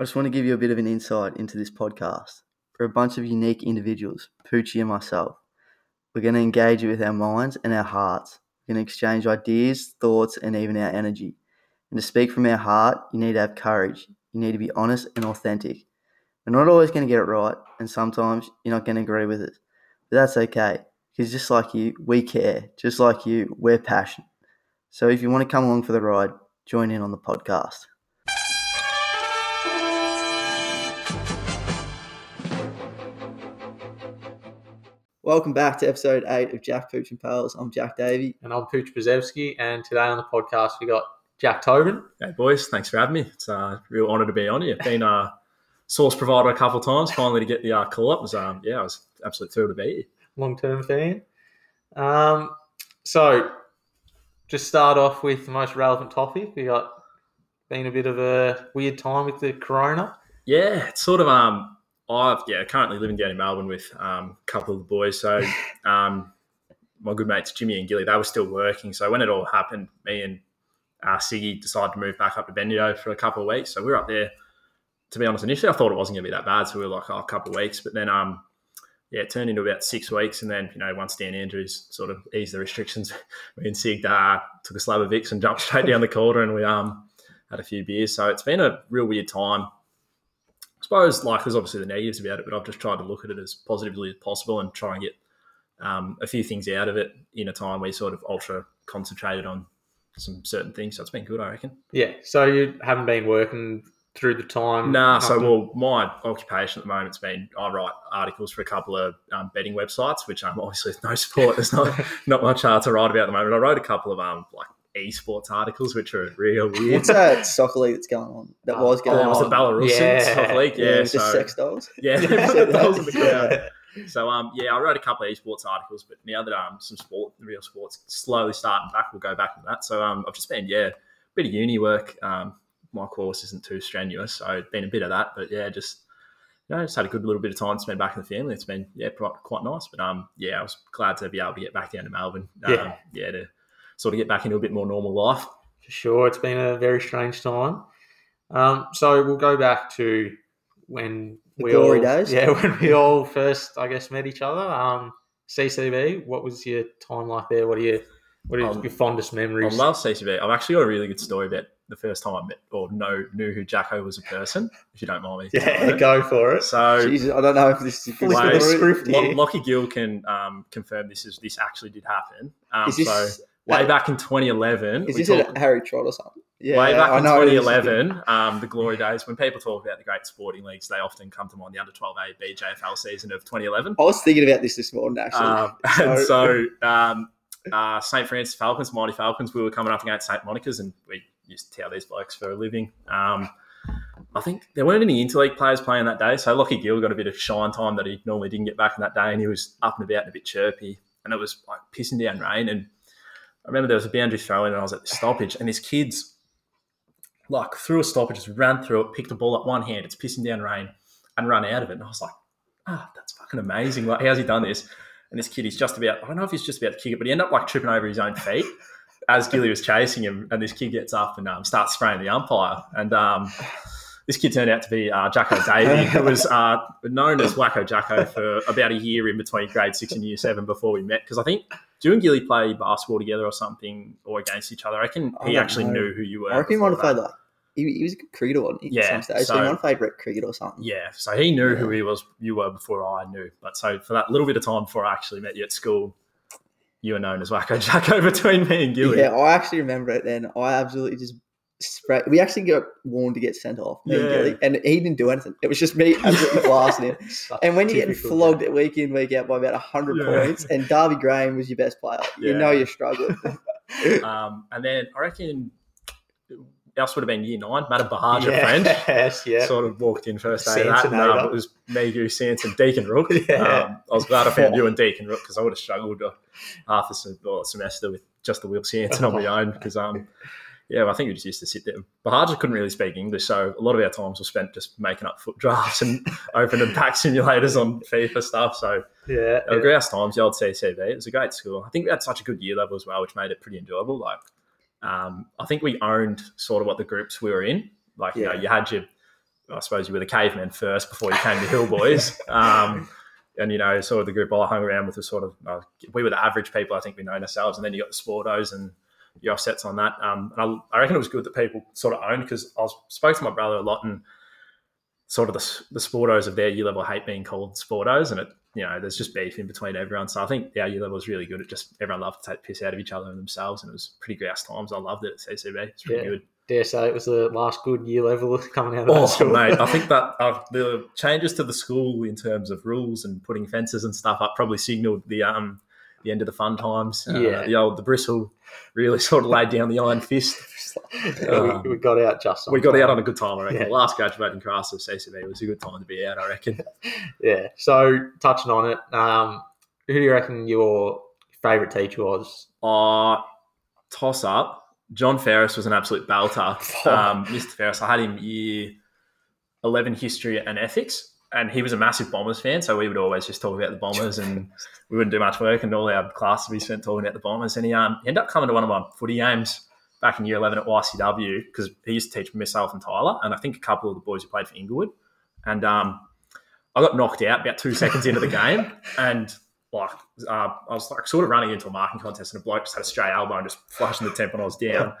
I just want to give you a bit of an insight into this podcast. We're a bunch of unique individuals, Poochie and myself. We're going to engage you with our minds and our hearts. We're going to exchange ideas, thoughts, and even our energy. And to speak from our heart, you need to have courage. You need to be honest and authentic. We're not always going to get it right, and sometimes you're not going to agree with it. But that's okay, because just like you, we care. Just like you, we're passionate. So if you want to come along for the ride, join in on the podcast. Welcome back to episode eight of Jack Pooch and Pals. I'm Jack Davey. And I'm Pooch Brzezowski, and today on the podcast we got Jack Tobin. Hey boys, thanks for having me. It's a real honour to be on here. Been a source provider a couple of times. Finally to get the uh, call up was um yeah, I was absolutely thrilled to be here. long term fan. Um, so, just start off with the most relevant topic. We got been a bit of a weird time with the corona. Yeah, it's sort of um I've yeah currently living down in Melbourne with um, a couple of the boys. So um, my good mates Jimmy and Gilly they were still working. So when it all happened, me and uh, Siggy decided to move back up to Bendigo for a couple of weeks. So we were up there. To be honest, initially I thought it wasn't going to be that bad. So we were like oh, a couple of weeks, but then um yeah, it turned into about six weeks, and then you know once Dan Andrews sort of eased the restrictions, me and Sig uh, took a slab of Vicks and jumped straight down the calder, and we um had a few beers. So it's been a real weird time. I suppose like there's obviously the negatives about it, but I've just tried to look at it as positively as possible and try and get um, a few things out of it in a time where you sort of ultra concentrated on some certain things. So it's been good, I reckon. Yeah, so you haven't been working through the time. Nah, so well, my occupation at the moment's been I write articles for a couple of um, betting websites, which um, obviously there's no sport. There's not not much uh, to write about at the moment. I wrote a couple of um like esports articles, which are real weird. What's that soccer league that's going on? That was Oh, going it was the on. Belarusian Yeah. soccer league, yeah. with the so sex dolls. yeah, they Yeah. put those in the crowd. So um, yeah, I wrote a couple of esports articles, but now that um, some sport, real sports, slowly starting back, we'll go back to that. So um, I've just been yeah, a bit of uni work. Um, my course isn't too strenuous, so it's been a bit of that. But yeah, just you know, just had a good little bit of time to spend back in the family. It's been yeah, quite, quite nice. But um, yeah, I was glad to be able to get back down to Melbourne. Um, Yeah. yeah, to sort of get back into a bit more normal life. For sure, it's been a very strange time. Um, so we'll go back to when The we glory all, days? Yeah, when we all first, I guess, met each other. Um, CCB. What was your time like there? What are your what are Um, your fondest memories? I love CCB. I've actually got a really good story about the first time I met or know knew who Jacko was a person. If you don't mind me, yeah, go for it. So Jesus, I don't know if this is a good the story. script here. Lockie Gill can um, confirm this is this actually did happen. Um, Is this, so way back in 2011, is this Harry Trott or something? Yeah, way back I in know 2011, um, the glory days when people talk about the great sporting leagues, they often come to mind the under 12A BJFL season of 2011. I was thinking about this this morning actually. Um, and so um, uh, St Francis Falcons, Mighty Falcons, we were coming up against St Monica's, and we used to tell these blokes for a living. Um, I think there weren't any interleague players playing that day, so Lockie Gill got a bit of shine time that he normally didn't get back in that day, and he was up and about and a bit chirpy, and it was like pissing down rain. And I remember there was a boundary throw in, and I was at the stoppage, and this kids like threw a stoppage, just ran through it, picked the ball up one hand, it's pissing down rain, and run out of it. And I was like, ah, that's fucking amazing. Like, how's he done this? And this kid, he's just about, I don't know if he's just about to kick it, but he ended up like tripping over his own feet as Gilly was chasing him. And this kid gets up and um, starts spraying the umpire. And um, this kid turned out to be uh, Jacko Davey, who was uh, known as Wacko Jacko for about a year in between grade six and year seven before we met. Because I think you and Gilly play basketball together or something or against each other. I reckon I he actually know. knew who you were. I reckon he might have played that. like he, he was a good cricketer at Yeah, some stage. So, he might have played rep cricket or something. Yeah, so he knew who he was, you were before I knew. But so for that little bit of time before I actually met you at school, you were known as Wacko Jacko between me and Gilly. Yeah, I actually remember it then. I absolutely just We actually got warned to get sent off, and Yeah. Gilly, and he didn't do anything. It was just me absolutely blasting him. And when you're getting flogged at week in, week out by about 100 Yeah. points, and Darby Graham was your best player, you know you're struggling. Um, and then I reckon else would have been year nine. Matt Bahaj, a friend, Yes, yeah. sort of walked in first day that. And, um, it was me, you, Sanson, Deacon Rook. Yeah. Um, I was glad I found you and Deacon Rook because I would have struggled uh, half a a semester with just the Will Sanson on my own because um, yeah, I think we just used to sit there. Bahaja couldn't really speak English, so a lot of our times were spent just making up foot drafts and opening pack simulators on FIFA stuff. So yeah. were grouse times, the old CCB. It was a great school. I think we had such a good year level as well, which made it pretty enjoyable. Like, um, I think we owned sort of what the groups we were in. Like, you know, Yeah. you had your I suppose you were the cavemen first before you came to Hill Boys. Um, and you know, sort of the group I hung around with was sort of uh, we were the average people. I think we known ourselves, and then you got the Sportos and your offsets on that. Um, and I, I, reckon it was good that people sort of owned because I was, spoke to my brother a lot and sort of the, the Sportos of their year level hate being called Sportos, and it you know there's just beef in between everyone. So I think our year level was really good. It just everyone loved to take piss out of each other and themselves, and it was pretty grouse times. I loved it at CCB. It's pretty Yeah. good. Dare say it was the last good year level coming out of Oh, school. mate, I think that uh, the changes to the school in terms of rules and putting fences and stuff up probably signalled the um the end of the fun times. Uh, Yeah. the old the bristle really sort of laid down the iron fist. Yeah, we, we got out just on We got time. out on a good time, I reckon. Yeah. The last graduating class of CCB was a good time to be out, I reckon. Yeah. So touching on it, um, who do you reckon your favourite teacher was? Uh, toss up. John Ferris was an absolute belter. Um, Mr. Ferris, I had him year 11 history and ethics, and he was a massive Bombers fan. So we would always just talk about the Bombers and we wouldn't do much work. And all our classes we spent talking about the Bombers. And he, um, he ended up coming to one of my footy games back in year 11 at YCW because he used to teach myself and Tyler, and I think a couple of the boys who played for Inglewood. And um, I got knocked out about two seconds into the game, and like uh, I was like sort of running into a marking contest, and a bloke just had a straight elbow and just flushed in the temp when I was down.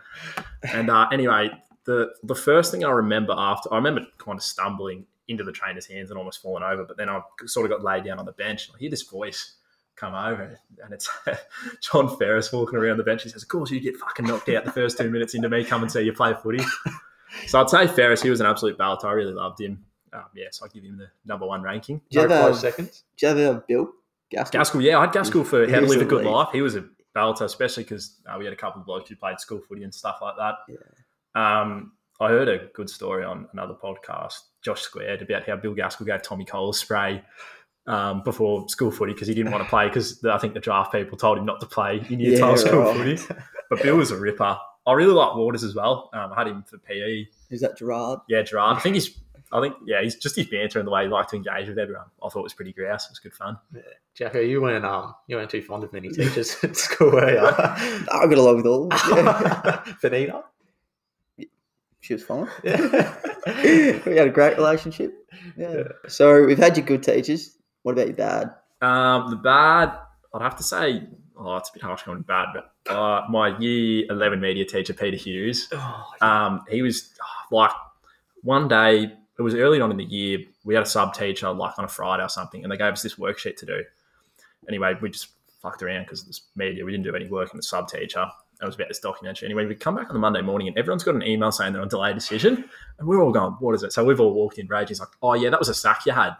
And uh, anyway, the the first thing I remember after I remember kind of stumbling into the trainer's hands and almost falling over, but then I sort of got laid down on the bench. And I hear this voice come over, and it's John Ferris walking around the bench. He says, "Of course, you get fucking knocked out the first two minutes into me. Come and see you play footy." So I'd say Ferris. He was an absolute belt. I really loved him. Um, yeah, so I give him the number one ranking. Do you no ever have, seconds. do you ever have Bill Gaskell? Gaskell, yeah, I had Gaskell for He How to Live a a Good lead. Life. He was a belter, especially because uh, we had a couple of blokes who played school footy and stuff like that. Yeah. Um, I heard a good story on another podcast, Josh Squared, about how Bill Gaskell gave Tommy Cole a spray um, before school footy because he didn't want to play because I think the draft people told him not to play in year Yeah, 12 school right. footy. But Bill was a ripper. I really like Waters as well. Um, I had him for PE. Is that Gerard? Yeah, Gerard. I think he's. I think yeah, he's just his banter and the way he liked to engage with everyone. I thought it was pretty grouse. It was good fun. Jacko, you weren't um you weren't too fond of many teachers at school, were you? I got along with all of. Yeah. Vanita? She was fine. Yeah. we had a great relationship. Yeah. So we've had your good teachers. What about your bad? Um, the bad, I'd have to say, oh, it's a bit harsh him bad, but uh, my year 11 media teacher, Peter Hughes, Oh, um, he was oh, like one day, it was early on in the year, we had a sub teacher like on a Friday or something, and they gave us this worksheet to do. Anyway, we just fucked around because it was media. We didn't do any work in the sub teacher. It was about this documentary. Anyway, we come back on the Monday morning and everyone's got an email saying they're on delay decision. And we're all going, what is it? So we've all walked in rage. He's like, oh, yeah, that was a sack you had.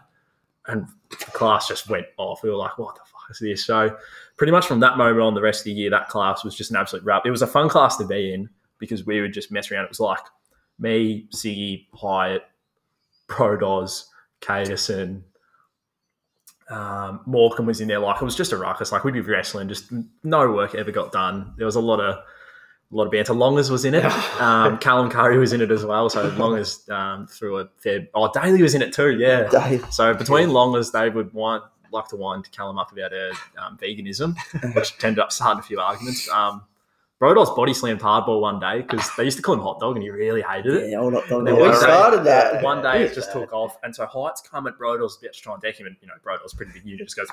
And the class just went off. We were like, what the fuck is this? So pretty much from that moment on, the rest of the year, that class was just an absolute rub. It was a fun class to be in because we would just mess around. It was like me, Siggy, Hyatt, Prodos, Cadison, um, Morecambe was in there. Like it was just a ruckus. Like we'd be wrestling, just no work ever got done. There was a lot of a lot of banter. Longers was in it. Um, Callum Curry was in it as well. So Longers um, threw a fair. Oh, Daly was in it too. Yeah. Dave. So between Longers, they would want like to wind Callum up about uh, um, veganism, which ended up starting a few arguments. Um, Brodol's body slammed hardball one day because they used to call him hot dog and he really hated it. Yeah, up, dog. We started that. One day it just took off, and so Heights come at Brodol's about to try and deck him, and you know Brodol's pretty big unit, just goes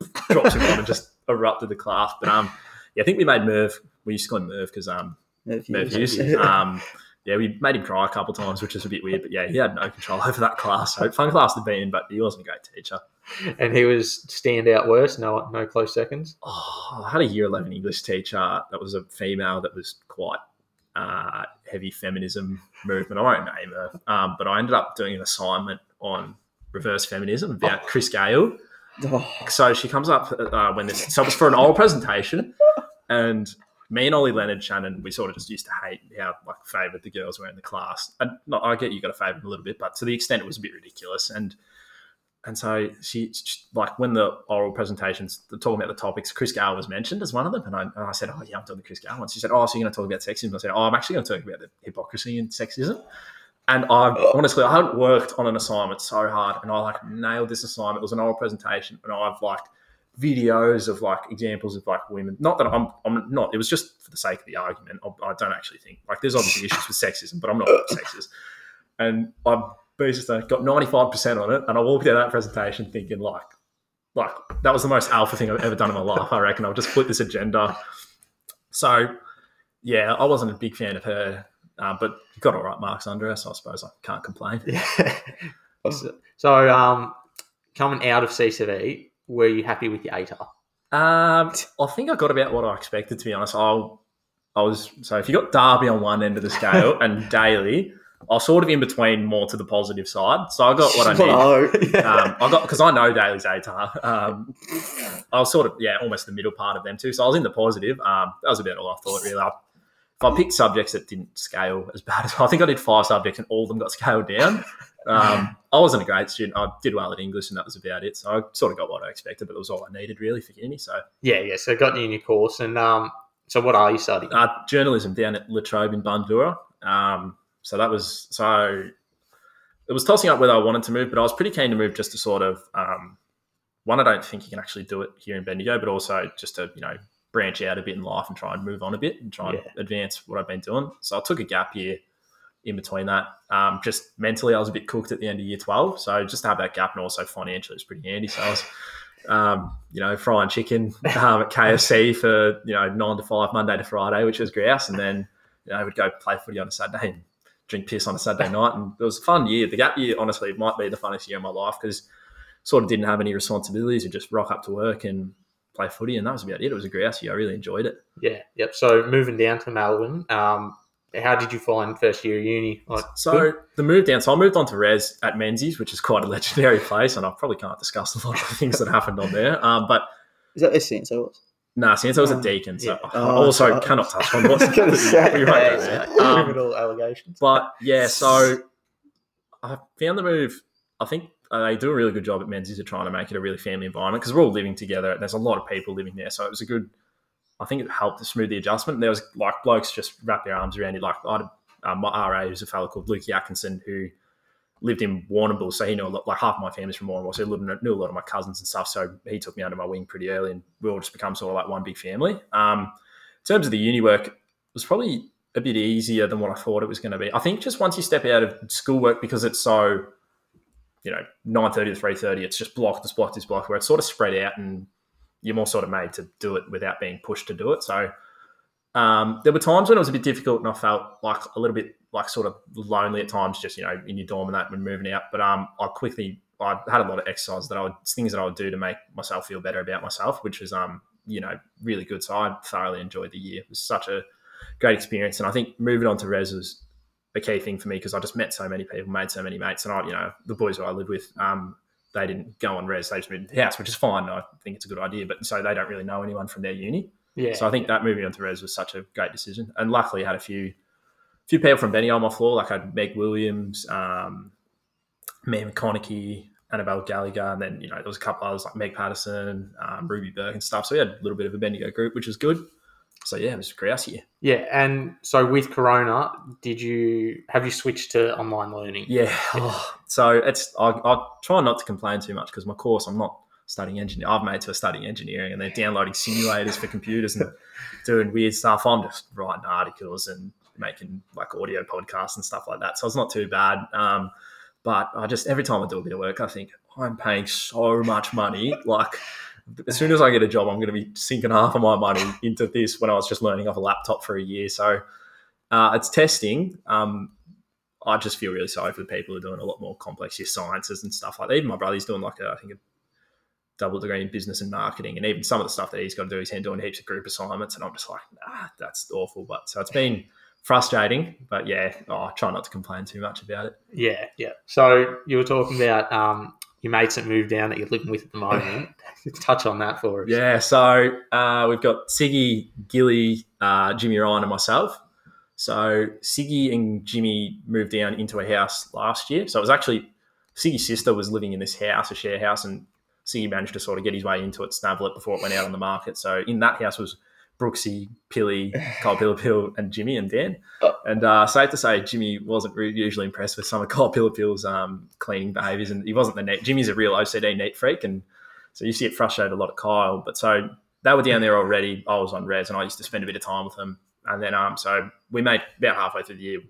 drops him on and just erupted the class. But um, yeah, I think we made Merv. We used to call him Merv because um, Merv. Hughes. um, yeah, we made him cry a couple times, which is a bit weird. But yeah, he had no control over that class. So fun class to be in, but he wasn't a great teacher. and he was standout worst, no no close seconds. Oh, I had a year 11 English teacher that was a female that was quite uh, heavy feminism movement. I won't name her, um, but I ended up doing an assignment on reverse feminism about Chris Gayle. Oh, So she comes up uh, when this, so it was for an oral presentation, and me and Ollie Leonard Shannon, we sort of just used to hate how like favoured the girls were in the class. And not, I get you got to favour them a little bit, but to the extent it was a bit ridiculous. And and so she, she- like when the oral presentations the talking about the topics, Chris Gayle was mentioned as one of them, and I, and I said, oh yeah, I'm doing the Chris Gayle one. She said, oh, so you're going to talk about sexism? I said, oh, I'm actually going to talk about the hypocrisy and sexism. And I honestly, I haven't worked on an assignment so hard, and I like nailed this assignment. It was an oral presentation, and I've like videos of like examples of like women. Not that I'm, I'm not. It was just for the sake of the argument. I, I don't actually think like there's obviously issues with sexism, but I'm not sexist. And I basically got ninety five percent on it, and I walked out of that presentation thinking like, like that was the most alpha thing I've ever done in my life. I reckon I'll just put this agenda. So, yeah, I wasn't a big fan of her, uh, but got all right marks under her, so I suppose I can't complain. Yeah. so, um, coming out of CCB, were you happy with your ATAR? Um, I think I got about what I expected. To be honest, I I was so if you got Derby on one end of the scale and Daly, I was sort of in between, more to the positive side. So I got what I need. No. Um, I got because I know Daly's ATAR. Um, I was sort of yeah, almost the middle part of them too. So I was in the positive. Um, that was about all I thought really. I, I picked subjects that didn't scale as bad as I think I did five subjects and all of them got scaled down. Um, I wasn't a great student. I did well at English and that was about it. So I sort of got what I expected, but it was all I needed really for uni. So Yeah, yeah. So got you in your course, and um, so what are you studying? uh, journalism down at La Trobe in Bundoora. Um, so that was so it was tossing up whether I wanted to move, but I was pretty keen to move just to sort of um, one. I don't think you can actually do it here in Bendigo, but also just to you know branch out a bit in life and try and move on a bit and try and advance what I've been doing. So I took a gap year in between that. Um, just mentally, I was a bit cooked at the end of year twelve, so just to have that gap and also financially, it's pretty handy. So I was. Um, you know, frying chicken um, at KFC for you know nine to five Monday to Friday, which was grouse, and then you know, I would go play footy on a Saturday and drink piss on a Saturday night. And it was a fun year. The gap year, honestly, might be the funnest year of my life because sort of didn't have any responsibilities and just rock up to work and play footy. And that was about it. It was a grouse year. I really enjoyed it. Yeah, yep. So moving down to Melbourne, um, how did you find first year of uni? Like, So good? the move down, so I moved on to Res at Menzies, which is quite a legendary place. And I probably can't discuss a lot of the things that happened on there. Um, but Is that SC? So it was. nah, since I was Oh, a deacon, so yeah. I Oh, also sorry. cannot touch on what's gonna say, we Yeah, there. yeah. Um, criminal allegations. But yeah, so I found the move. I think uh, they do a really good job at Menzies of trying to make it a really family environment because we're all living together. There's a lot of people living there, so it was a good. I think it helped to smooth the adjustment. There was like blokes just wrap their arms around you. Like I um, my RA who's a fellow called Luke Atkinson who lived in Warrnambool, so he knew a lot, like half of my family's from Warrnambool, so he knew a lot of my cousins and stuff. So he took me under my wing pretty early, and we all just become sort of like one big family. Um, in terms of the uni work, it was probably a bit easier than what I thought it was going to be. I think just once you step out of schoolwork, because it's so, you know, nine thirty to three thirty, it's just blocked, this block this blocked, where it's sort of spread out and you're more sort of made to do it without being pushed to do it. So um, there were times when it was a bit difficult, and I felt like a little bit like sort of lonely at times, just you know, in your dorm and that when moving out. But um, I quickly I had a lot of exercise that I would things that I would do to make myself feel better about myself, which was um, you know, really good. So I thoroughly enjoyed the year. It was such a great experience, and I think moving on to res was a key thing for me because I just met so many people, made so many mates, and I, you know, the boys who I lived with, um, they didn't go on res, they just moved to the house, which is fine. I think it's a good idea, but so they don't really know anyone from their uni. yeah, So I think that moving on to res was such a great decision, and luckily I had a few, few people from Benny on my floor, like I had Meg Williams, um, Mia McConaughey, Annabelle Gallagher, and then you know there was a couple others like Meg Patterson, um, Ruby Burke, and stuff. So we had a little bit of a Bendigo group, which was good. So yeah, it was a grouse year. yeah. And so with Corona, did you have you switched to online learning? Yeah. Oh, so it's I, I try not to complain too much because my course I'm not studying engineering. I've made to a studying engineering, and they're downloading simulators for computers and doing weird stuff. I'm just writing articles and making like audio podcasts and stuff like that. So it's not too bad. Um, but I just every time I do a bit of work, I think I'm paying so much money. Like as soon as I get a job, I'm going to be sinking half of my money into this when I was just learning off a laptop for a year. So uh, it's testing. Um, I just feel really sorry for the people who are doing a lot more complex sciences and stuff like that. Even my brother's doing like a, I think a double degree in business and marketing, and even some of the stuff that he's got to do, he's doing heaps of group assignments, and I'm just like, that's awful. But so it's been frustrating, but yeah, oh, I try not to complain too much about it. Yeah, yeah. So you were talking about um, your mates that moved down that you're living with at the moment. Touch on that for us. Yeah, so uh, we've got Siggy, Gilly, uh, Jimmy Ryan, and myself. So Siggy and Jimmy moved down into a house last year. So it was actually Siggy's sister was living in this house, a share house, and Siggy managed to sort of get his way into it, snavel it before it went out on the market. So in that house was Brooksy, Pilly, Kyle Pillapil, and Jimmy and Dan. Oh. And uh, safe to say, Jimmy wasn't re- usually impressed with some of Kyle Pillapil's um, cleaning behaviours, and he wasn't the neat. Jimmy's a real OCD neat freak, and so you see it frustrate a lot of Kyle. But so they were down there already. I was on res, and I used to spend a bit of time with them. And then um, so we made about halfway through the year,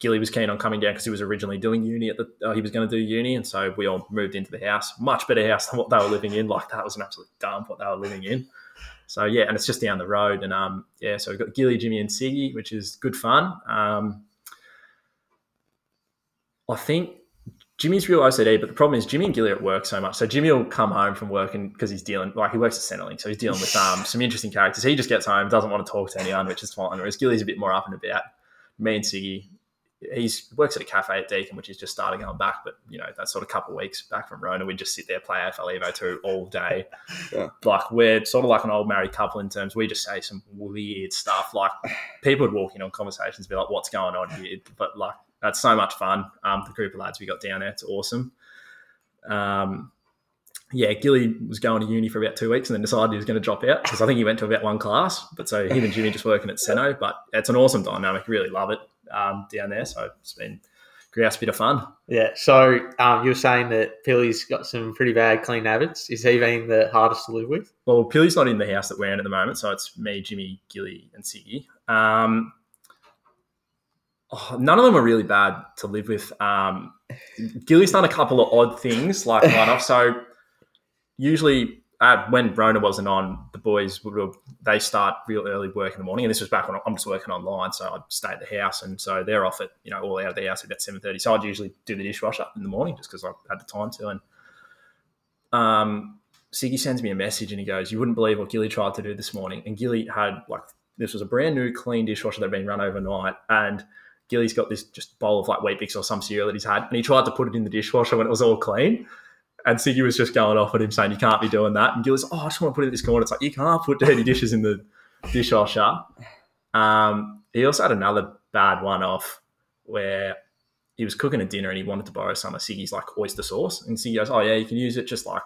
Gilly was keen on coming down because he was originally doing uni at the. Uh, he was going to do uni, and so we all moved into the house. Much better house than what they were living in. Like that was an absolute dump what they were living in. So yeah, and it's just down the road, and um, yeah, so we've got Gilly, Jimmy, and Siggy, which is good fun. Um, I think Jimmy's real OCD, but the problem is Jimmy and Gilly are at work so much. So Jimmy will come home from work and because he's dealing, like he works at Centrelink, so he's dealing with um, some interesting characters. He just gets home, doesn't want to talk to anyone, which is fine. Whereas Gilly's a bit more up and about. Me and Siggy, he's works at a cafe at Deakin, which is just starting going back. But you know, that sort of couple of weeks back from Rona, we just sit there play AFL Evo two all day. Yeah. Like we're sort of like an old married couple in terms. We just say some weird stuff. Like people would walk in on conversations, and be like, "What's going on here?" But like that's so much fun. Um, the group of lads we got down there, it's awesome. Um, yeah, Gilly was going to uni for about two weeks and then decided he was going to drop out because I think he went to about one class. But so him and Jimmy just working at Seno. But it's an awesome dynamic. Really love it um, down there. So it's been grouse bit of fun. Yeah. So um, you were saying that Pilly's got some pretty bad clean habits. Is he being the hardest to live with? Well, Pilly's not in the house that we're in at the moment, so it's me, Jimmy, Gilly, and Siggy. Um, oh, none of them are really bad to live with. Um, Gilly's done a couple of odd things, like one off. So usually uh, when Rona wasn't on, the boys would they start real early work in the morning, and this was back when I'm just working online, so I'd stay at the house, and so they're off at you know all out of the house at about seven thirty. So I'd usually do the dishwasher in the morning just because I had the time to. And um, Siggy sends me a message and he goes, "You wouldn't believe what Gilly tried to do this morning." And Gilly had like this was a brand new clean dishwasher that had been run overnight, and Gilly's got this just bowl of like Weet-Bix or some cereal that he's had, and he tried to put it in the dishwasher when it was all clean. And Siggy was just going off at him saying, You can't be doing that. And Gilly's, Oh, I just want to put it in this corner. It's like, You can't put dirty dishes in the dishwasher. Um, he also had another bad one off where he was cooking a dinner and he wanted to borrow some of Siggy's like oyster sauce. And Siggy goes, Oh, yeah, you can use it just like,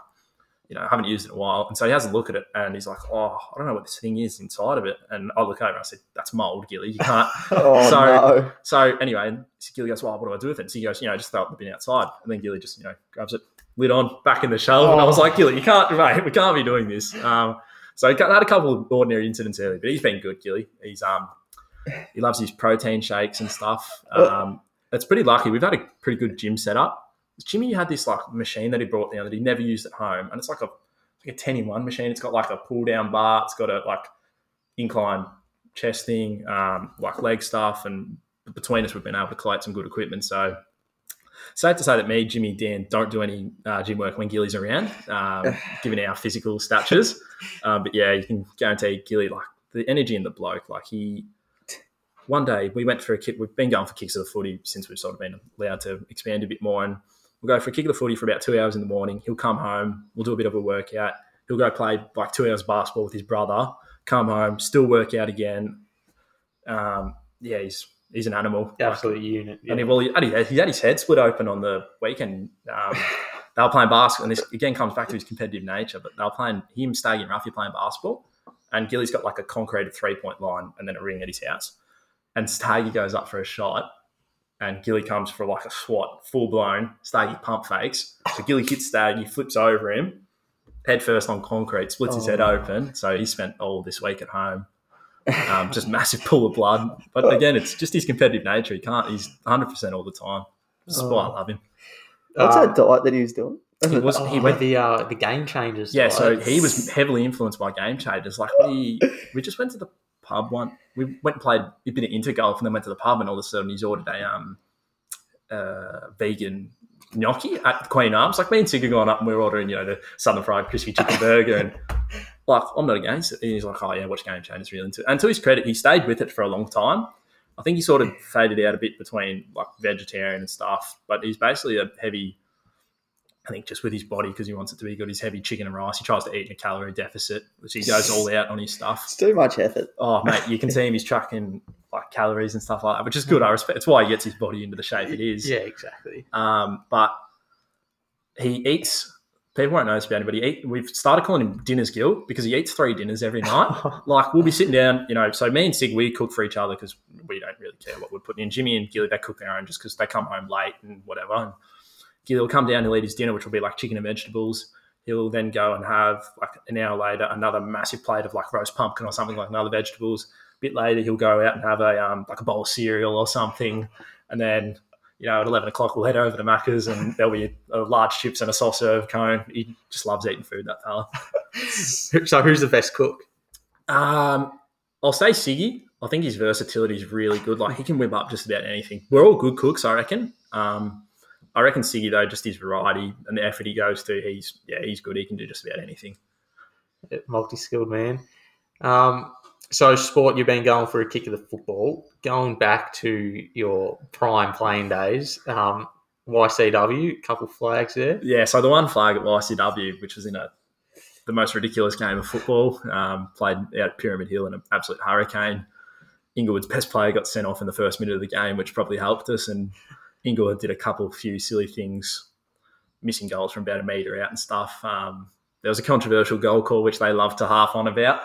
you know, I haven't used it in a while. And so he has a look at it and he's like, Oh, I don't know what this thing is inside of it. And I look over and I said, That's mold, Gilly. You can't. Oh So- no! So anyway, and Gilly goes, "Well, what do I do with it?" So he goes, "You know, just throw it in the bin outside." And then Gilly just, you know, grabs it, lid on, back in the shelf. And I was Oh. like, "Gilly, you can't, mate. We can't be doing this." Um, so he had a couple of ordinary incidents early, but he's been good, Gilly. He's um, he loves his protein shakes and stuff. Um, it's pretty lucky. We've had a pretty good gym setup. Jimmy had this like machine that he brought down that he never used at home, and it's like a like a ten in one machine. It's got like a pull down bar. It's got a like incline chest thing, um, like leg stuff, and between us, we've been able to collect some good equipment. So, safe to say that me, Jimmy, Dan don't do any uh, gym work when Gilly's around, um, given our physical statures. Um, but yeah, you can guarantee Gilly, like the energy in the bloke, like he. One day we went for a kick. We've been going for kicks of the footy since we've sort of been allowed to expand a bit more, and we'll go for a kick of the footy for about two hours in the morning. He'll come home. We'll do a bit of a workout. He'll go play like two hours basketball with his brother. Come home, still work out again. Um, yeah, he's he's an animal. Like, Absolute unit. Yeah. and he, well, he had, his- he had his head split open on the weekend. Um, they were playing basketball, and this again comes back to his competitive nature. But they were playing him, Staggy, and Ruffy playing basketball, and Gilly's got like a concreted three point line and then a ring at his house. And Staggy goes up for a shot, and Gilly comes for like a swat, full blown. Staggy pump fakes, so Gilly hits Staggy, flips over him, head first on concrete, splits his head Oh. open. So he spent all this week at home um, just massive pool of blood. But again, it's just his competitive nature. He can't. He's 100 percent all the time. That's why I Oh. love him. What's Um, that diet that he was doing? He was. Oh, he went. the uh, the game changers. Yeah, like, so he was heavily influenced by game changers. Like we, we just went to the pub one. We went and played a bit of intergolf, and then went to the pub, and all of a sudden he's ordered a um, uh, vegan gnocchi at Queen Arms. Like me and Sig are going up, and we're ordering, you know, the Southern Fried Crispy Chicken Burger, and like I'm not against it. And he's like, oh yeah, watch game changers really into it. And to his credit, he stayed with it for a long time. I think he sort of faded out a bit between like vegetarian and stuff, but he's basically a heavy. I think just with his body because he wants it to be good. He's heavy chicken and rice. He tries to eat in a calorie deficit, which he goes all out on his stuff. It's too much effort. Oh mate, you can see him. He's tracking like calories and stuff like that, which is good. I respect. It's why he gets his body into the shape it is. Yeah, exactly. Um, but he eats. People won't know this about him, but he eat. We've started calling him Dinners Gill because he eats three dinners every night. like we'll be sitting down, you know. So me and Sig, we cook for each other because we don't really care what we're putting in. Jimmy and Gilly, they cook their own just because they come home late and whatever. And Will come down, he'll eat his dinner, which will be like chicken and vegetables. He'll then go and have like an hour later another massive plate of like roast pumpkin or something like another vegetables. A bit later, he'll go out and have a um, like a bowl of cereal or something, and then you know at eleven o'clock we'll head over to Macca's and there'll be a, a large chips and a soft serve cone. He just loves eating food. That fella. So who's the best cook? Um, I'll say Siggy. I think his versatility is really good. Like he can whip up just about anything. We're all good cooks, I reckon. Um, I reckon Siggy though, just his variety and the effort he goes to, he's yeah, he's good. He can do just about anything. multi-skilled man. Um, so sport, you've been going for a kick of the football. Going back to your prime playing days, um, YCW, couple flags there. Yeah, so the one flag at YCW, which was in a the most ridiculous game of football, um, played out at Pyramid Hill in an absolute hurricane. Inglewood's best player got sent off in the first minute of the game, which probably helped us. And Inglewood did a couple few silly things, missing goals from about a metre out and stuff. Um, there was a controversial goal call, which they love to half on about.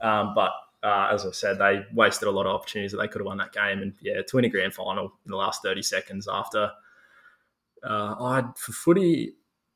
Um, but uh, as I said, they wasted a lot of opportunities that they could have won that game. And yeah, to win a grand final in the last 30 seconds after uh, I for footy.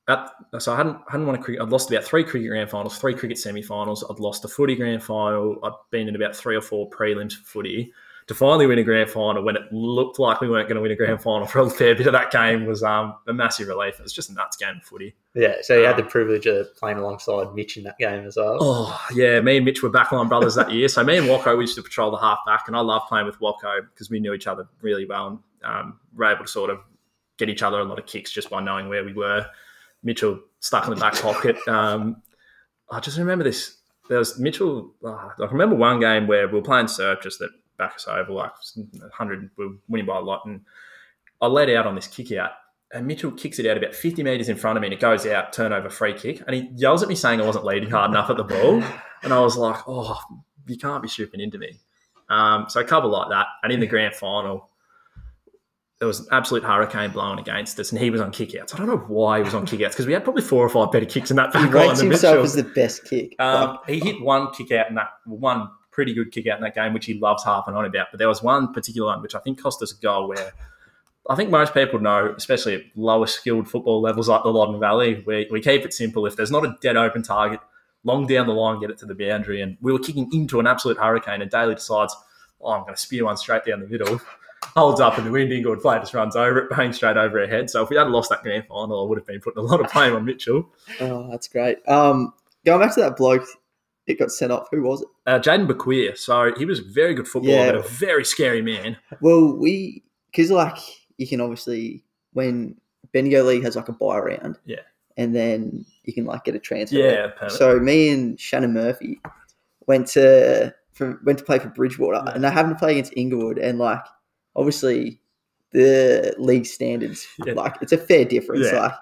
At, so I hadn't hadn't won a cricket. I'd lost about three cricket grand finals, three cricket semi-finals. I'd lost a footy grand final. I'd been in about three or four prelims for footy. To finally win a grand final when it looked like we weren't going to win a grand final for a fair bit of that game was um, a massive relief. It was just a nuts game of footy. Yeah, so you had the privilege of playing alongside Mitch in that game as well. Oh yeah, me and Mitch were backline brothers that year. So me and Wacko we used to patrol the half back, and I loved playing with Wacko because we knew each other really well and um, were able to sort of get each other a lot of kicks just by knowing where we were. Mitchell stuck in the back pocket. Um, I just remember this. There was Mitchell. Uh, I remember one game where we were playing Surf just at Bacchus Oval, like 100, we're winning by a lot, and I let out on this kick out. And Mitchell kicks it out about 50 metres in front of me and it goes out, turnover free kick. And he yells at me saying I wasn't leading hard enough at the ball. And I was like, oh, you can't be swooping into me. Um, so a couple like that. And in the grand final, there was an absolute hurricane blowing against us, and he was on kickouts. I don't know why he was on kickouts because we had probably four or five better kicks in that He back rates himself Mitchell. as the best kick. Um, he hit one kick out in that one pretty good kick out in that game, which he loves harping on about. But there was one particular one which I think cost us a goal where I think most people know, especially at lower skilled football levels like the Loddon Valley, where we keep it simple. If there's not a dead open target, long down the line, get it to the boundary. And we were kicking into an absolute hurricane, and Daly decides, oh, I'm going to spear one straight down the middle. Holds up and the wind, Inglewood Flat just runs over it, bang straight over her head. So if we had lost that grand final, I would have been putting a lot of blame on Mitchell. oh, that's great. Um, going back to that bloke that got sent off. Who was it? Uh, Jaden Bequeer, so he was a very good footballer, Yeah. but a very scary man. Well, we because like you can obviously when Bendigo League has like a buy round, Yeah. and then you can like get a transfer. Yeah. So me and Shannon Murphy went to for, went to play for Bridgewater, Yeah. and they happened to play against Inglewood, and like obviously the league standards, Yeah. like it's a fair difference. Yeah. Like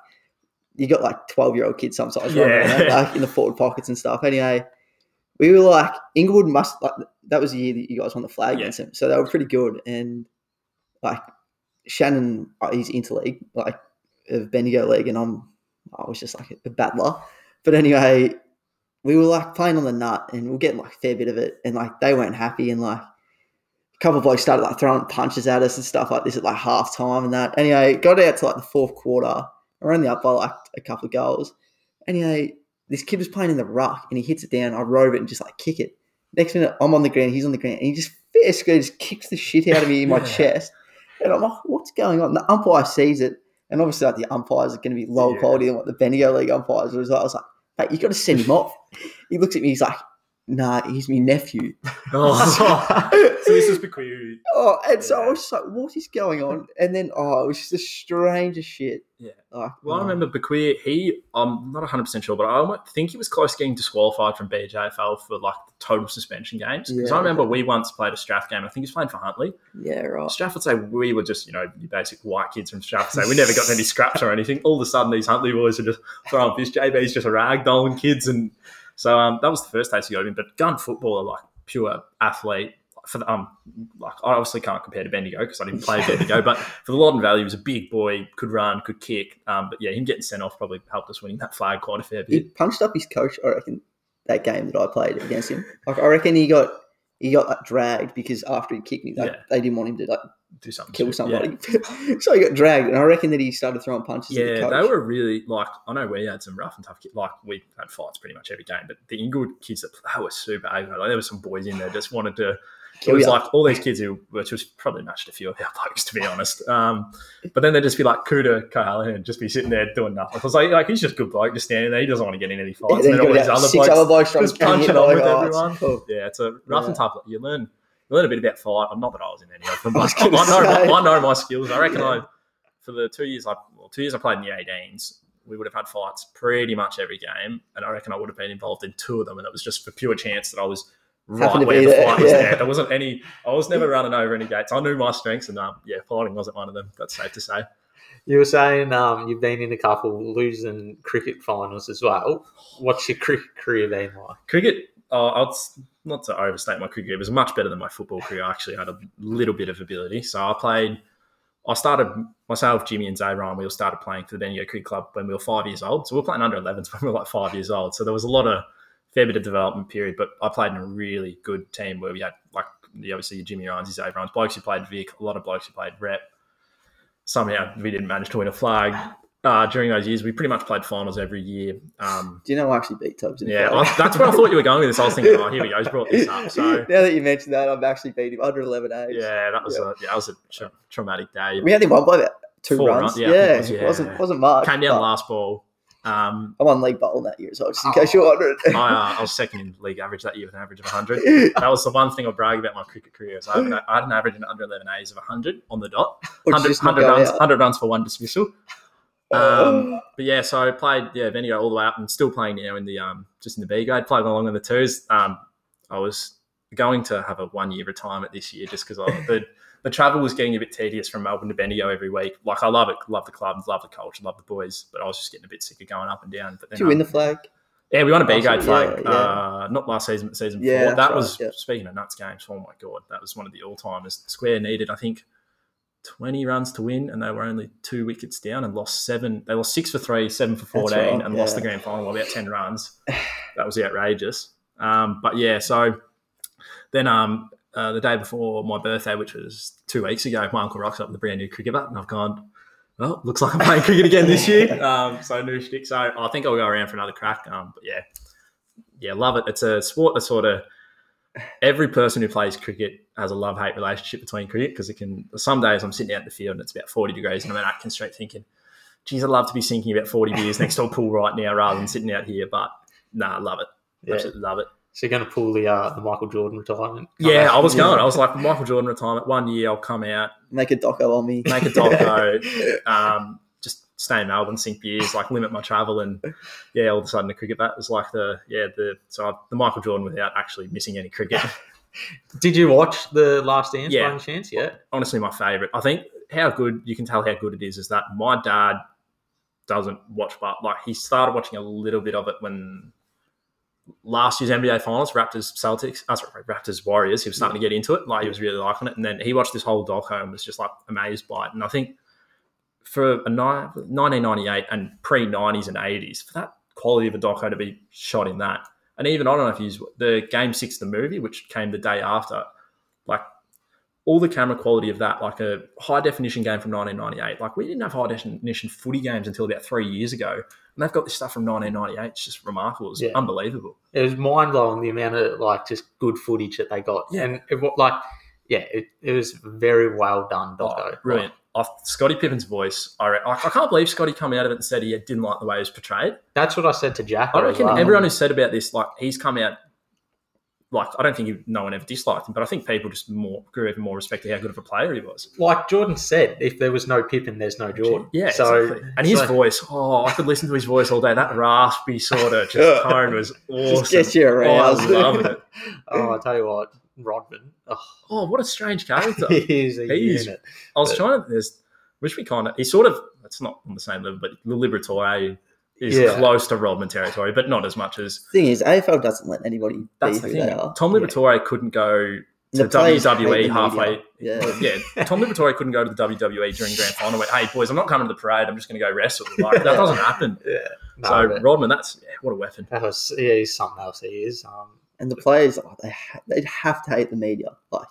you got like twelve year old kids sometimes, Yeah. around, like in the forward pockets and stuff. Anyway, we were like Inglewood must like that was the year that you guys won the flag Yeah. against them, so they were pretty good. And like Shannon, he's interleague like of Bendigo League, and I'm I was just like a battler. But anyway, we were like playing on the nut, and we are getting like a fair bit of it, and like they weren't happy, and like a couple of blokes started like throwing punches at us and stuff like this at like half time and that. Anyway, got out to like the fourth quarter. We're only up by like a couple of goals. Anyway, this kid was playing in the ruck and he hits it down. I rove it and just like kick it. Next minute, I'm on the ground, he's on the ground, and he just fair square just kicks the shit out of me in my chest. And I'm like, what's going on? The umpire sees it, and obviously like the umpires are going to be lower Yeah. quality than what the Bendigo League umpires was. I was like, mate, you got to send him off. He looks at me, he's like, nah, he's my nephew. Oh, so this is Bequeer. Oh, and so I was just like, what is going on? And then, oh, it was just the strangest shit. Yeah. Like, Well, I oh. remember Bequeer, he, I'm not 100% sure, but I think he was close to getting disqualified from BJFL for like total suspension games. Because Yeah. I remember we once played a Strath game, I think he was playing for Huntly. Yeah, right. Strath would say we were just, you know, your basic white kids from Strath. So we never got any scraps or anything. All of a sudden, these Huntly boys are just throwing fish. JB's just a ragdolling kids. And so um, that was the first taste he got him. But gun footballer, like pure athlete. For the, um, like I obviously can't compare to Bendigo because I didn't play Bendigo, but for the Loddon Valley, he was a big boy, could run, could kick. Um, but yeah, him getting sent off probably helped us winning that flag quite a fair bit. He punched up his coach, I reckon, that game that I played against him. Like, I reckon he got he got like, dragged because after he kicked me, like, Yeah. they didn't want him to like Do something. kill somebody. so he got dragged, and I reckon that he started throwing punches at the Yeah, coach. they were really like I know we had some rough and tough kids. Like we had fights pretty much every game, but the Inglewood kids that they were super aggro. Like there were some boys in there just wanted to it was like all these kids who, which was probably matched a few of our blokes, to be honest. Um, but then they'd just be like Kuda Cahalan, just be sitting there doing nothing. I was like, like he's just a good bloke, just standing there. He doesn't want to get in any fights. then and then all these other six blokes other blokes just punching on with oh, everyone. cool. Yeah, it's a rough and tough. You learn, a bit about fight. I'm Not that I was in any of them, I I, know. I know my skills. I reckon I, for the two years I, well, two years I played in the 18s, we would have had fights pretty much every game, and I reckon I would have been involved in two of them, and it was just for pure chance that I was right where the there, fight was yeah. there. There wasn't any. I was never running over any gates. I knew my strengths, and um, yeah, fighting wasn't one of them. That's safe to say. You were saying um, you've been in a couple losing cricket finals as well. What's your cricket career been like? Cricket, uh, I'll not to overstate my cricket, it was much better than my football career. I actually had a little bit of ability. So I played, I started myself, Jimmy, and Zay Ryan. We all started playing for the Bendigo Cricket Club when we were five years old. So we were playing under 11s when we were like five years old. So there was a lot of fair bit of development period, but I played in a really good team where we had like obviously Jimmy Ryans, your Zay Ryans, blokes who played Vic, a lot of blokes who played rep. Somehow we didn't manage to win a flag. Uh, during those years, we pretty much played finals every year. Um, Do you know I actually beat Tubbs in yeah, I, that's where I thought you were going with this. I was thinking, oh, here we go. He's brought this up. So, now that you mentioned that, I've actually beat him under 11 age. yeah, that was Yeah. a yeah, that was a tra- traumatic day. We only won by about two Four runs. runs, yeah, Yeah, it was, yeah. wasn't wasn't much. Came down last ball. Um, I won league bowl that year as well, just in Oh. case you're wondering. I, uh, I was second in league average that year with an average of 100. That was the one thing I brag about my cricket career. I, had, I had an average in under 11 A's of 100 on the dot. 100, 100 runs, out. 100 runs for one dismissal. Oh. Um, but yeah, so I played yeah Bendigo all the way up and still playing now in the um just in the B grade, playing along in the twos. Um, I was going to have a one year retirement this year just because the the travel was getting a bit tedious from Melbourne to Bendigo every week. Like I love it, love the club, love the culture, love the boys, but I was just getting a bit sick of going up and down. But then, Did you win um, the flag? yeah, we won a B grade flag. yeah, yeah. Uh, not last season, but season Yeah, before. That right, was yeah. speaking of nuts games. Oh my god, that was one of the all timers. Square needed, I think, twenty runs to win, and they were only two wickets down and lost seven. They lost six for three, seven for fourteen, right, and lost the grand final by about ten runs. That was outrageous. Um, but yeah, so then um, uh, the day before my birthday, which was two weeks ago, my uncle rocks up with a brand new cricket bat, and I've gone. Well, looks like I'm playing cricket again this year. Um, so new stick. So I think I'll go around for another crack. Um, but yeah, yeah, love it. It's a sport that sort of every person who plays cricket has a love hate relationship between cricket because it can. Some days I'm sitting out in the field and it's about 40 degrees and I'm at Atkins Street thinking, geez, I'd love to be sinking about 40 beers next to a pool right now rather than sitting out here. But nah, I love it. Yeah. Absolutely love it. So you're going to pull the uh, the Michael Jordan retirement? Yeah, I was going. I was like, Michael Jordan retirement, one year I'll come out, Make a doco on me. make a doco, um, just stay in Melbourne, sink beers, like limit my travel, and yeah, all of a sudden the cricket bat was like the yeah the so I, the Michael Jordan without actually missing any cricket. Did you watch the Last Dance Yeah. by any chance? Yeah. honestly my favorite. I think how good you can tell how good it is is that my dad doesn't watch, but like he started watching a little bit of it when last year's NBA Finals, Raptors Celtics, uh, sorry, Raptors Warriors. He was starting to get into it, like he was really liking it, and then he watched this whole doco and was just like amazed by it. And I think for a ni- 1998 and pre 90s and 80s, for that quality of a doco to be shot in that, and even I don't know if he's the Game Six, the movie, which came the day after, like all the camera quality of that, like a high definition game from 1998. Like we didn't have high definition footy games until about three years ago, and they've got this stuff from 1998. It's just remarkable. It's Yeah. unbelievable. It was mind blowing the amount of like just good footage that they got. Yeah. And it, like, yeah, it, it was very well done, Doco. Oh, brilliant. I, Scotty Pippen's voice. I, re- I I can't believe Scotty come out of it and said he didn't like the way he was portrayed. That's what I said to Jack. I reckon well. everyone who said about this, like he's come out, like I don't think he, no one ever disliked him, but I think people just more grew even more respect to how good of a player he was. like Jordan said, if there was no Pippen, there's no Jordan. Yeah, So exactly. and his so- voice, oh, I could listen to his voice all day. That raspy sort of just tone was awesome. Just get you Oh. I loved it. Oh, I tell you what, Rodman. Oh, Oh, what a strange character. he is a He's- unit. I was But- trying to. There's, wish we kind of. He's sort of. It's not on the same level, but the Liberatore is Yeah. close to Rodman territory, but not as much as. Thing is, AFL doesn't let anybody be That's who the they thing. are. Tom Liberatore couldn't go to the WWE halfway. Yeah. yeah. Tom Liberatore couldn't go to the WWE during grand final. Went, hey boys, I'm not coming to the parade. I'm just going to go wrestle. Like that doesn't happen. Yeah. No, so but Rodman, that's yeah, what a weapon. that was yeah, he's something else. He is. Um, And the players, oh, they ha- they'd have to hate the media. Like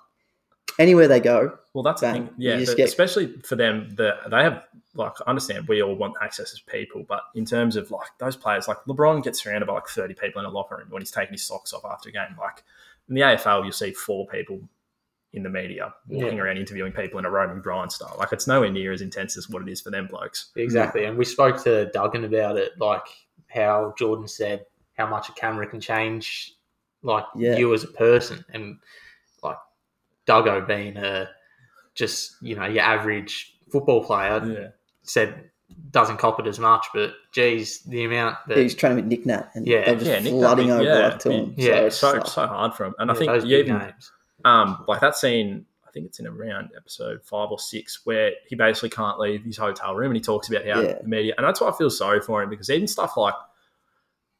anywhere they go, Well, that's the thing. Yeah, but get- especially for them, the, they have like I understand we all want access as people, but in terms of like those players, like LeBron gets surrounded by like thirty people in a locker room when he's taking his socks off after a game. Like in the AFL, you'll see four people in the media, walking around interviewing people in a roaming Brian style. Like it's nowhere near as intense as what it is for them blokes. Exactly. And we spoke to Duggan about it, like how Jordan said how much a camera can change like Yeah. you as a person and like Duggo being a just, you know, your average football player Yeah. said doesn't cop it as much, but geez, the amount that He's training with Nick Nat, and Yeah. they're just Yeah, Nick Nat, flooding over yeah, like to him. yeah, so it's So like- so hard for him. And I think those you big even names. um like that scene I think it's in around episode five or six where he basically can't leave his hotel room and he talks about how Yeah. the media and that's why I feel sorry for him because even stuff like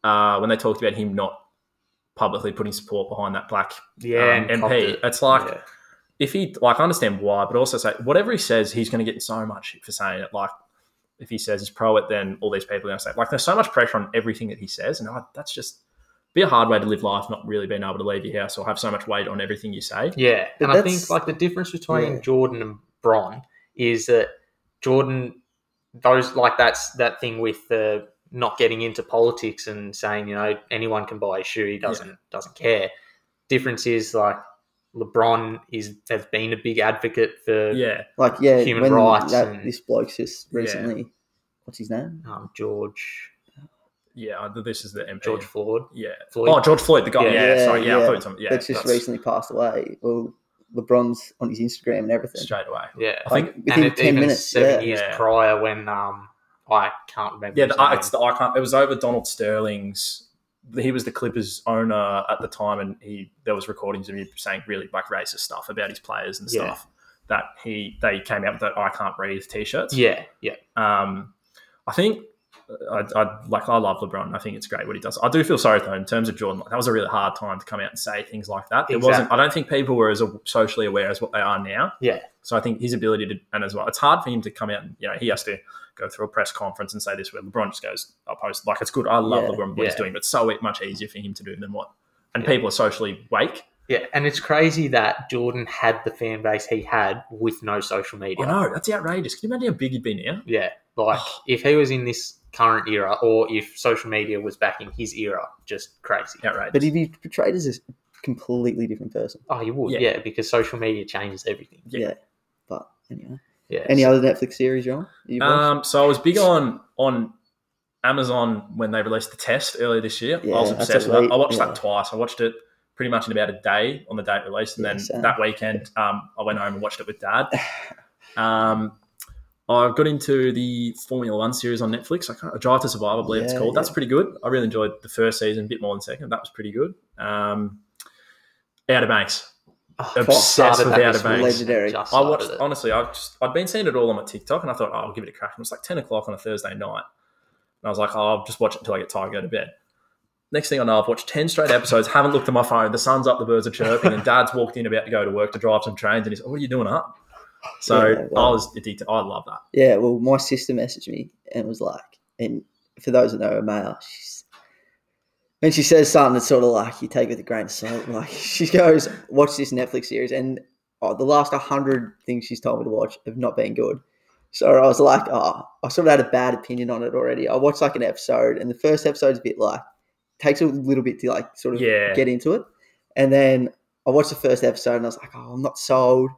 uh, when they talked about him not publicly putting support behind that black Yeah, um, MP, it. it's like Yeah. if he like I understand why, but also say whatever he says, he's going to get so much for saying it. Like if he says he's pro it, then all these people are going to say like there's so much pressure on everything that he says, and I, that's just be a hard way to live life, not really being able to leave your house or have so much weight on everything you say. Yeah, But and I think like the difference between Yeah. Jordan and Bron is that Jordan, those like that's that thing with the not getting into politics and saying you know anyone can buy a shoe, he doesn't doesn't care. Difference is like LeBron is has been a big advocate for Yeah, like yeah, Human when rights that, and- this bloke's just Yeah. recently, what's his name? um, George yeah. This is the MP. George Floyd. yeah. Floyd. Oh, George Floyd, the guy. Yeah. Yeah, Yeah, sorry. Yeah, I thought something- yeah. that's just that's recently passed away. Well, LeBron's on his Instagram and everything. straight away. Yeah, I think within and it 10 even minutes, seven yeah. years Yeah. prior when um I can't remember. Yeah, the, uh, it's the icon. It was over Donald Sterling's. He was the Clippers owner at the time, and he there was recordings of him saying really like racist stuff about his players and Yeah. stuff. That he they came out with that "I can't breathe" t-shirts. yeah, yeah, Um, I think I, I like I love LeBron. I think it's great what he does. I do feel sorry though in terms of Jordan. Like, that was a really hard time to come out and say things like that. It wasn't. I don't think people were as socially aware as what they are now. yeah. So I think his ability to, and as well, it's hard for him to come out and, you know, he has to go through a press conference and say this where LeBron just goes, I'll post. Like, it's good. I love Yeah, LeBron, what he's doing, but so much easier for him to do than what. And Yeah. people are socially wake. Yeah, and it's crazy that Jordan had the fan base he had with no social media. I know. That's outrageous. Can you imagine how big he'd be now? Yeah, like if he was in this current era, or if social media was back in his era, just crazy. Outrageous. But he'd be portrayed as a completely different person. Oh, you would, Yeah. yeah. because social media changes everything. Yeah. Yeah. But anyway, Yeah. any other Netflix series, John? Um, so I was big on on Amazon when they released the test earlier this year. I was obsessed with that. I watched yeah. that twice. I watched it pretty much in about a day on the date release, and Yeah, then that weekend um, I went home and watched it with Dad. Um, I got into the Formula One series on Netflix. I can't, Drive to Survive, I believe it's called. That's yeah. pretty good. I really enjoyed the first season, a bit more than second. That was pretty good. Um, Outer Banks. Oh, Obsessed with Outer. Banks. Legendary. Just I watched it. honestly. I just I'd been seeing it all on my TikTok, and I thought, oh, I'll give it a crack. And it was like ten o'clock on a Thursday night, and I was like, oh, I'll just watch it until I get tired, and go to bed. Next thing I know, I've watched ten straight episodes. Haven't looked at my phone. The sun's up, the birds are chirping, and Dad's walked in about to go to work to drive some trains, and he's, like, what are you doing up? So Yeah, well- I was addicted. I love that. Yeah, well, my sister messaged me and was like, and for those that know her, Maya, she's, when she says something that's sort of like you take it with a grain of salt, like she goes, watch this Netflix series, and oh, the last 100 things she's told me to watch have not been good. So I was like, oh, I sort of had a bad opinion on it already. I watched like an episode, and the first episode's a bit like, takes a little bit to like sort of Yeah. get into it. And then I watched the first episode, and I was like, oh, I'm not sold.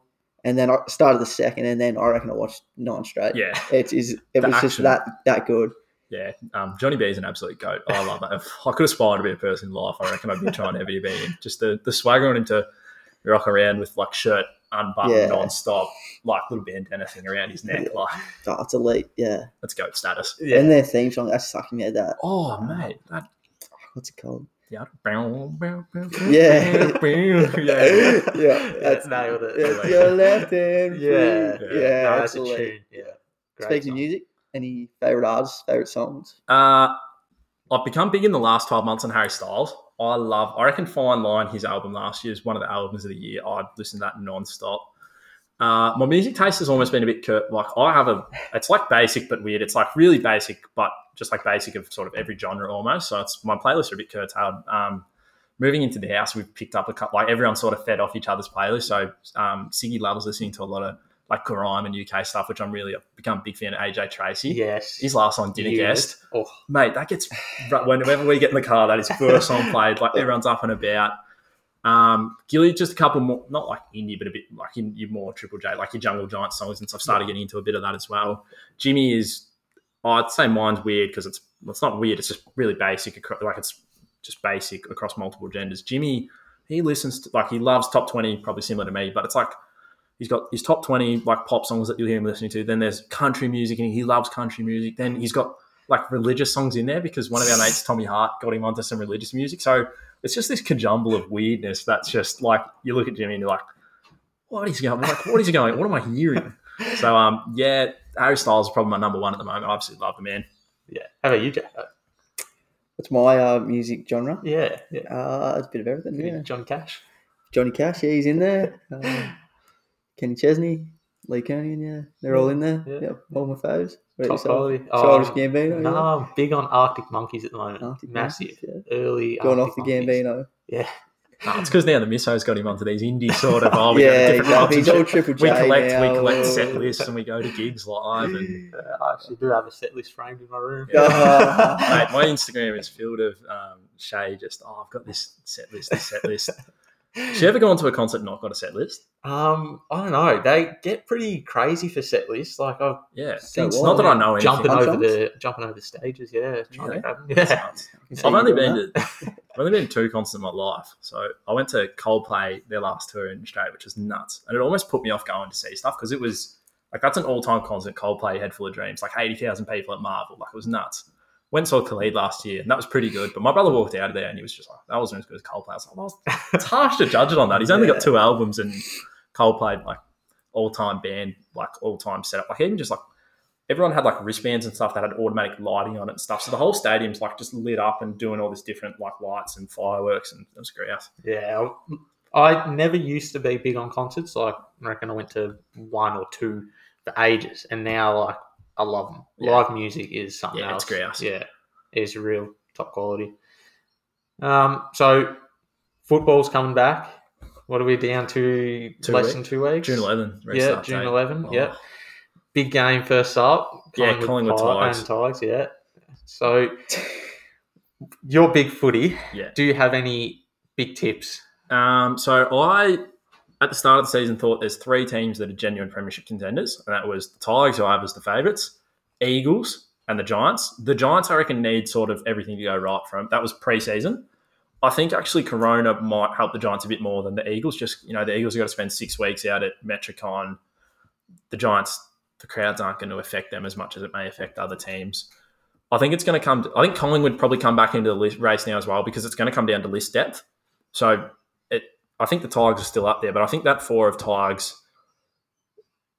And then I started the second, and then I reckon I watched nine straight. Yeah, It is. It The was just that that good. Yeah. Um, Johnny B is an absolute goat. I love that. If I could aspire to be a person in life, I reckon I'd be trying ever to be him. Just the the swagger on him to rock around with like shirt unbuttoned Yeah. non-stop, like little bandana thing around his neck. Like Oh, it's elite. Yeah. let's go status. Yeah. And their theme song, that's sucking me at that. Oh mate, that What's it called? yeah, Yeah. yeah. yeah. That's nailed it. It's your left hand. free. Yeah. Yeah. No, that's that's a elite. tune. Yeah. Great Speaking song. of music, any favorite artists, favorite songs? Uh, I've become big in the last 12 months on Harry Styles. I love, I reckon Fine Line, his album last year, is one of the albums of the year. I'd listen to that non-stop. Uh, my music taste has almost been a bit curt. Like I have a, it's like basic but weird. It's like really basic, but just like basic of sort of every genre almost. So it's my playlists are a bit curtailed. Um, moving into the house, we've picked up a couple. Like everyone sort of fed off each other's playlists. So um, Siggy loves listening to a lot of like grime and UK stuff, which I'm really I've become a big fan of. AJ Tracey. Yes. His last song, Dinner Yes. Guest Oh, mate, that gets whenever we get in the car, that is first song played. Like everyone's up and about. Um, Gilly, just a couple more, not like indie, but a bit like in your more Triple J, like your Jungle Giant songs and so I've Started getting into a bit of that as well. Jimmy is, oh, I'd say mine's weird because it's it's not weird. It's just really basic. Like it's just basic across multiple genders. Jimmy, he listens to like he loves top twenty, probably similar to me, but it's like he's got his top twenty like pop songs that you'll hear him listening to. Then there's country music, and he loves country music. Then he's got like religious songs in there because one of our mates, Tommy Hart, got him onto some religious music. So it's just this conjumble of weirdness that's just like you look at Jimmy and you're like, what is going? Like, what is going? What am I hearing? So um, yeah, Harry Styles is probably my number one at the moment. I absolutely love the man. Yeah. How about you, Jack? What's my uh, music genre? Yeah. Yeah. Uh, it's a bit of everything. Yeah. John Cash. Johnny Cash, yeah, he's in there. Um, Kenny Chesney, Lee Kernaghan, yeah, they're all in there. Yeah. Yeah, all my faves. What Top quality. Childish Oh, Gambino. No, yeah. I'm big on Arctic Monkeys at the moment. Arctic Massive. Monkeys, yeah. Early. Going off Arctic the Monkeys. Gambino. Yeah. No, it's because now the Misso's got him onto these indie sort of. Oh, we yeah, different exactly. He's all. Triple J we collect now. we collect set lists and we go to gigs live and Uh, I actually do have a set list framed in my room. Yeah. Mate, my Instagram is filled of um, Shay just oh I've got this set list, this set list. Has she ever gone to a concert and not got a set list? Um, I don't know. They get pretty crazy for set lists. Like I've Yeah. So It's not that I know anything. jumping over ons? the jumping over the stages. Yeah, trying Really? to grab Yeah. nuts. You see I've only been to I've only been to two concerts in my life. So I went to Coldplay their last tour in Australia, which was nuts, and it almost put me off going to see stuff because it was like that's an all time concert. Coldplay, Head Full of Dreams, like eighty thousand people at Marvel, like it was nuts. Went and saw Khalid last year, and that was pretty good. But my brother walked out of there, and he was just like, "That wasn't as good as Coldplay." I was like, well, "It's harsh to judge it on that." He's only Yeah. got two albums, and Coldplay, like all time band, like all time setup, like even just like everyone had like wristbands and stuff that had automatic lighting on it and stuff. So the whole stadium's like just lit up and doing all this different like lights and fireworks, and it was great. Yeah, I never used to be big on concerts. Like, I reckon I went to one or two for ages, and now like I love them. Yeah. Live music is something Yeah, else. it's great. Yeah, it's real top quality. Um, so football's coming back. What are we down to? Two less weeks. than two weeks. June 11. Yeah, June date. 11. Oh. Yeah, big game first up. Yeah, Collingwood Tigers. and Tigers. Yeah. So you're big footy. Yeah. Do you have any big tips? Um, so I, at the start of the season, thought there's three teams that are genuine premiership contenders, and that was the Tigers, who I have as the favourites, Eagles, and the Giants. The Giants, I reckon, need sort of everything to go right for them. That was pre-season. I think actually Corona might help the Giants a bit more than the Eagles. Just you know, the Eagles have got to spend six weeks out at Metricon. The Giants, the crowds aren't going to affect them as much as it may affect other teams. I think it's going to come. To, I think Collingwood probably come back into the race now as well because it's going to come down to list depth. So I think the Tigers are still up there, but I think that four of Tigers,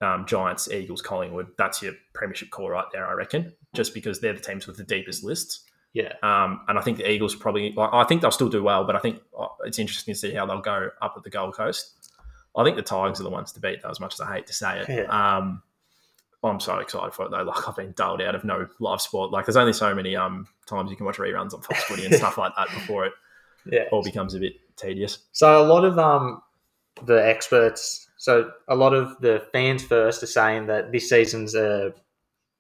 um, Giants, Eagles, Collingwood, that's your premiership core right there. I reckon, just because they're the teams with the deepest lists. Yeah. Um, and I think the Eagles probably, like, I think they'll still do well, but I think uh, it's interesting to see how they'll go up at the Gold Coast. I think the Tigers are the ones to beat, though, as much as I hate to say it. Um, I'm so excited for it, though. Like, I've been dulled out of no live sport. Like, there's only so many um, times you can watch reruns on Fox Footy and stuff like that before it Yeah. all becomes a bit tedious. So a lot of um the experts, so a lot of the fans first are saying that this season's a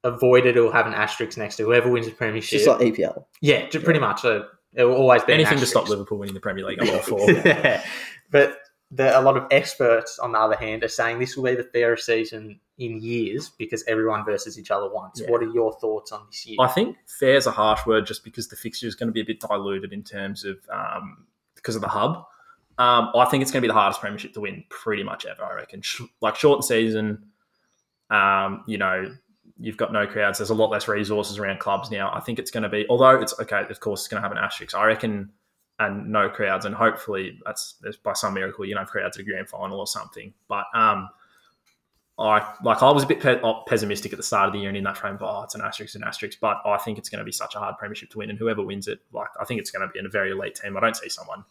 avoided or have an asterisk next to whoever wins the premiership. just like EPL. yeah, ju- pretty much. So it will always be an Anything to stop. Liverpool winning the Premier League, I'm all for. yeah. But the, a lot of experts, on the other hand, are saying this will be the fairest season in years because everyone versus each other once. Yeah. What are your thoughts on this year? I think fair is a harsh word just because the fixture is going to be a bit diluted in terms of um, because of the hub. Um, I think it's going to be the hardest premiership to win pretty much ever. I reckon. Sh- like short season, um, you know, you've got no crowds. There's a lot less resources around clubs now. I think it's going to be, although it's okay. Of course, it's going to have an asterisk. I reckon, and no crowds, and hopefully that's by some miracle you know crowds at a grand final or something. But um, I like I was a bit pe- pessimistic at the start of the year and in that frame of oh, it's an asterisk, an asterisk. But I think it's going to be such a hard premiership to win, and whoever wins it, like I think it's going to be in a very elite team. I don't see someone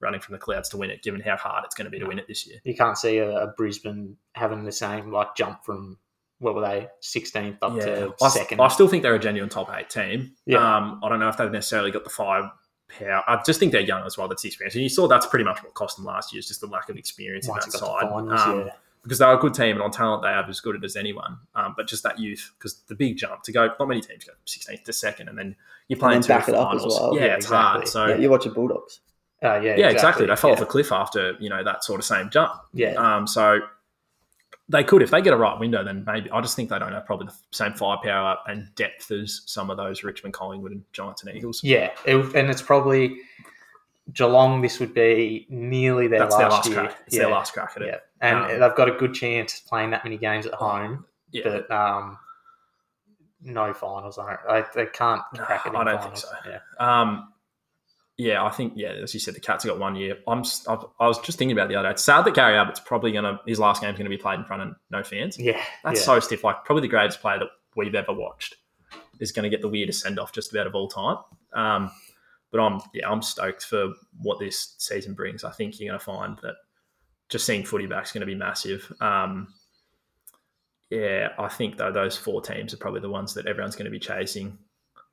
running from the clouds to win it, given how hard it's going to be to win it this year. you can't see a, a Brisbane having the same like jump from what were they 16th up to I, second. I still think they're a genuine top eight team. Yeah. Um, I don't know if they've necessarily got the fire power. I just think they're young as well. That's the experience, and you saw that's pretty much what cost them last year. Is just the lack of experience Once in that side. finals, Um, yeah. Because they're a good team and on talent they have as good as anyone. Um, but just that youth, because the big jump to go, not many teams go 16th to second, and then you're playing then two back it up as finals. well. Yeah, Yeah, it's hard. So Yeah, you watch the Bulldogs. Uh, yeah, Yeah, exactly. They fell yeah. off a cliff after you know that sort of same jump. Yeah, Um, so they could, if they get a right window, then maybe. I just think they don't have probably the same firepower and depth as some of those Richmond, Collingwood, and Giants and Eagles. yeah, it, and it's probably Geelong. This would be nearly their That's last their last year. crack. It's yeah. their last crack at Yeah, it. and Um, they've got a good chance playing that many games at home, Yeah, but um, no finals. I I, they can't crack it. I don't think so. Yeah, Um, yeah, I think yeah, as you said, the Cats have got one year. I'm I've, I was just thinking about the other day. It's sad that Gary Ablett's probably gonna his last game's gonna be played in front of no fans. yeah, That's yeah. so stiff. Like probably the greatest player that we've ever watched is going to get the weirdest send off just about of all time. Um, but I'm yeah, I'm stoked for what this season brings. I think you're going to find that just seeing footy back is going to be massive. Um, yeah, I think though those four teams are probably the ones that everyone's going to be chasing.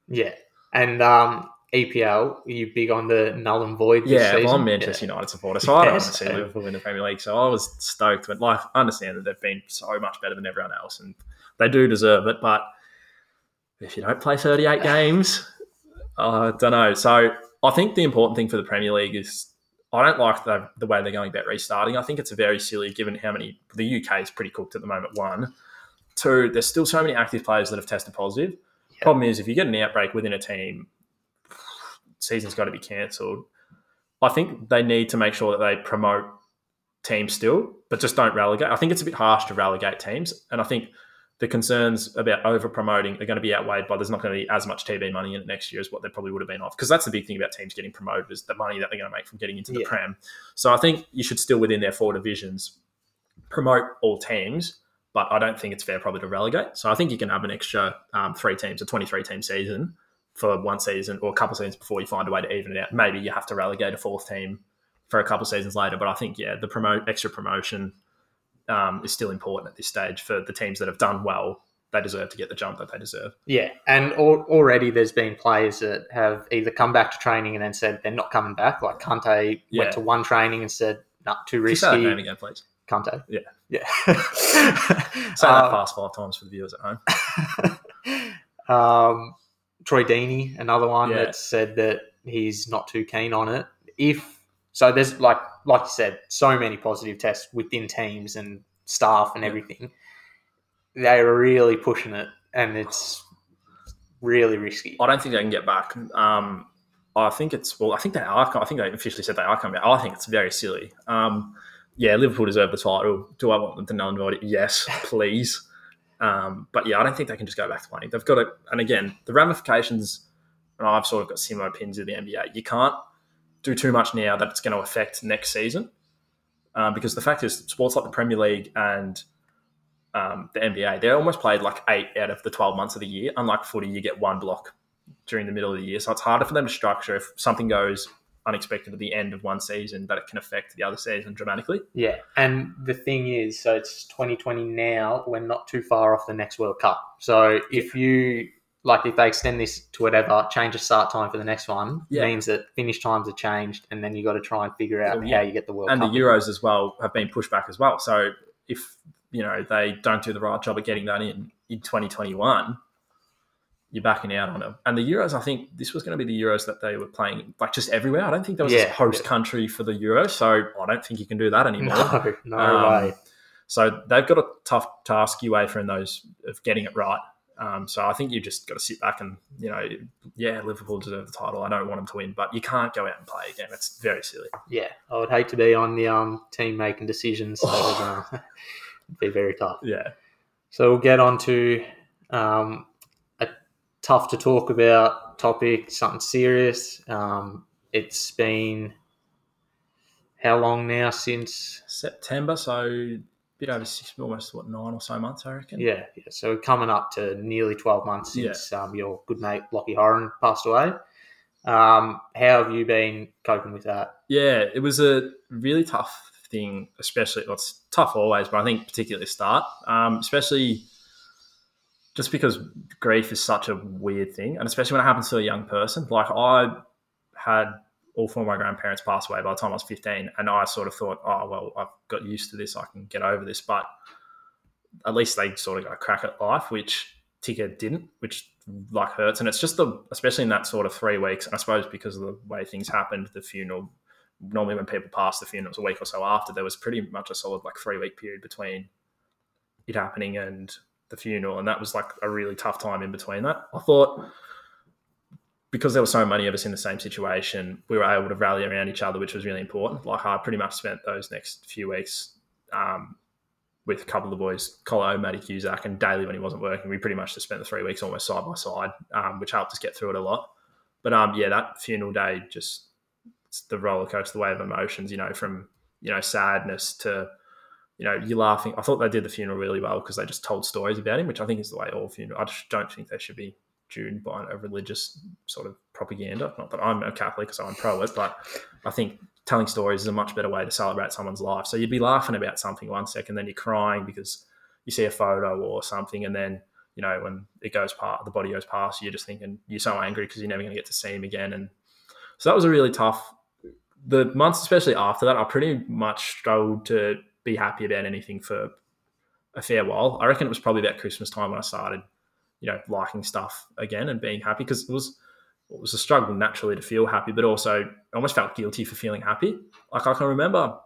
yeah. And um, EPL, are you big on the null and void? This Yeah, well. I'm Manchester United supporter, so I don't want to see Liverpool in the Premier League. So I was stoked, but like I understand that they've been so much better than everyone else, and they do deserve it. But if you don't play 38 games, I don't know. So I think the important thing for the Premier League is I don't like the, the way they're going about restarting. I think it's very silly given how many the UK is pretty cooked at the moment. One, two, there's still so many active players that have tested positive. Yeah. Problem is, if you get an outbreak within a team, season's got to be cancelled. I think they need to make sure that they promote teams still, but just don't relegate. I think it's a bit harsh to relegate teams, and I think the concerns about over promoting are going to be outweighed by there's not going to be as much TV money in it next year as what they probably would have been off. Because that's the big thing about teams getting promoted is the money that they're going to make from getting into the Yeah. Prem. So I think you should still within their four divisions promote all teams, but I don't think it's fair probably to relegate. So I think you can have an extra um, three teams, a 23 team season for one season or a couple of seasons before you find a way to even it out. Maybe you have to relegate a fourth team for a couple of seasons later. But I think, yeah, the promote extra promotion um, is still important at this stage for the teams that have done well. They deserve to get the jump that they deserve. Yeah, and al- already there's been players that have either come back to training and then said they're not coming back. Like Kante Yeah. went to one training and said, "Not too Can you say that name risky." again, please? Kante. Yeah. yeah. Say that Um, fast five times for the viewers at home. um, Troy Deeney, another one Yeah. that said that he's not too keen on it. If so, there's like like you said, so many positive tests within teams and staff and everything. They are really pushing it, and it's really risky. I don't think they can get back. Um, I think it's well. I think they are. I think they officially said they are coming back. I think it's very silly. Um, yeah, Liverpool deserve the title. Do I want them to null and void it? Yes, please. Um, but yeah, I don't think they can just go back to playing. They've got to. And again, the ramifications. And I've sort of got similar opinions of the NBA. You can't do too much now that it's going to affect next season, um, because the fact is, sports like the Premier League and um, the NBA, they're almost played like eight out of the twelve months of the year. Unlike footy, you get one block during the middle of the year. So it's harder for them to structure if something goes unexpected at the end of one season that it can affect the other season dramatically. Yeah, and the thing is, so it's 2020 now. We're not too far off the next World Cup. So if you like, if they extend this to whatever, change the start time for the next one, Yeah. means that finish times are changed, and then you got to try and figure out yeah. how you get the World and the Cup. Euros as well have been pushed back as well. So if you know they don't do the right job at getting that in in 2021, you're backing out on them. And the Euros, I think this was going to be the Euros that they were playing like just everywhere. I don't think there was Yeah. a host country for the Euros, so I don't think you can do that anymore. no, no Um, way. So they've got a tough task UEFA in those of getting it right. Um, so I think you just got to sit back and you know, yeah, Liverpool deserve the title. I don't want them to win, but you can't go out and play again. It's very silly. Yeah, I would hate to be on the um, team making decisions. That Oh. would uh, be very tough. Yeah, So we'll get on to um, a tough to talk about topic, something serious. Um, it's been how long now since? September, so bit over six, almost what nine or so months, I reckon. Yeah, yeah. So coming up to nearly twelve months since um, your good mate Lockie Horan passed away. Um, how have you been coping with that? Yeah, it was a really tough thing, especially well, it's tough always, but I think particularly start, um, especially just because grief is such a weird thing, and especially when it happens to a young person. Like I had all four of my grandparents passed away by the time I was fifteen, and I sort of thought, oh well, I've got used to this, I can get over this, but at least they sort of got a crack at life, which Ticker didn't, which like hurts, and it's just the especially in that sort of three weeks, and I suppose because of the way things happened, the funeral normally when people pass the funerals a week or so after, there was pretty much a solid like three week period between it happening and the funeral, and that was like a really tough time in between that. I thought because there were so many of us in the same situation, we were able to rally around each other, which was really important. Like I pretty much spent those next few weeks um, with a couple of the boys, Colo, Matty Cusack, and Daly when he wasn't working. We pretty much just spent the three weeks almost side by side, um, which helped us get through it a lot. But um, yeah, that funeral day just the roller coaster, the way of emotions. You know, from you know sadness to you know you're laughing. I thought they did the funeral really well because they just told stories about him, which I think is the way all funeral. I just don't think they should be driven by a religious sort of propaganda. Not that I'm a Catholic, so I'm pro it, but I think telling stories is a much better way to celebrate someone's life. So you'd be laughing about something one second, then you're crying because you see a photo or something, and then you know when it goes past, the body goes past, you're just thinking you're so angry because you're never going to get to see him again. And so that was a really tough. The months, especially after that, I pretty much struggled to be happy about anything for a fair while. I reckon it was probably about Christmas time when I started, you know, liking stuff again and being happy because it was it was a struggle naturally to feel happy, but also I almost felt guilty for feeling happy. Like I can remember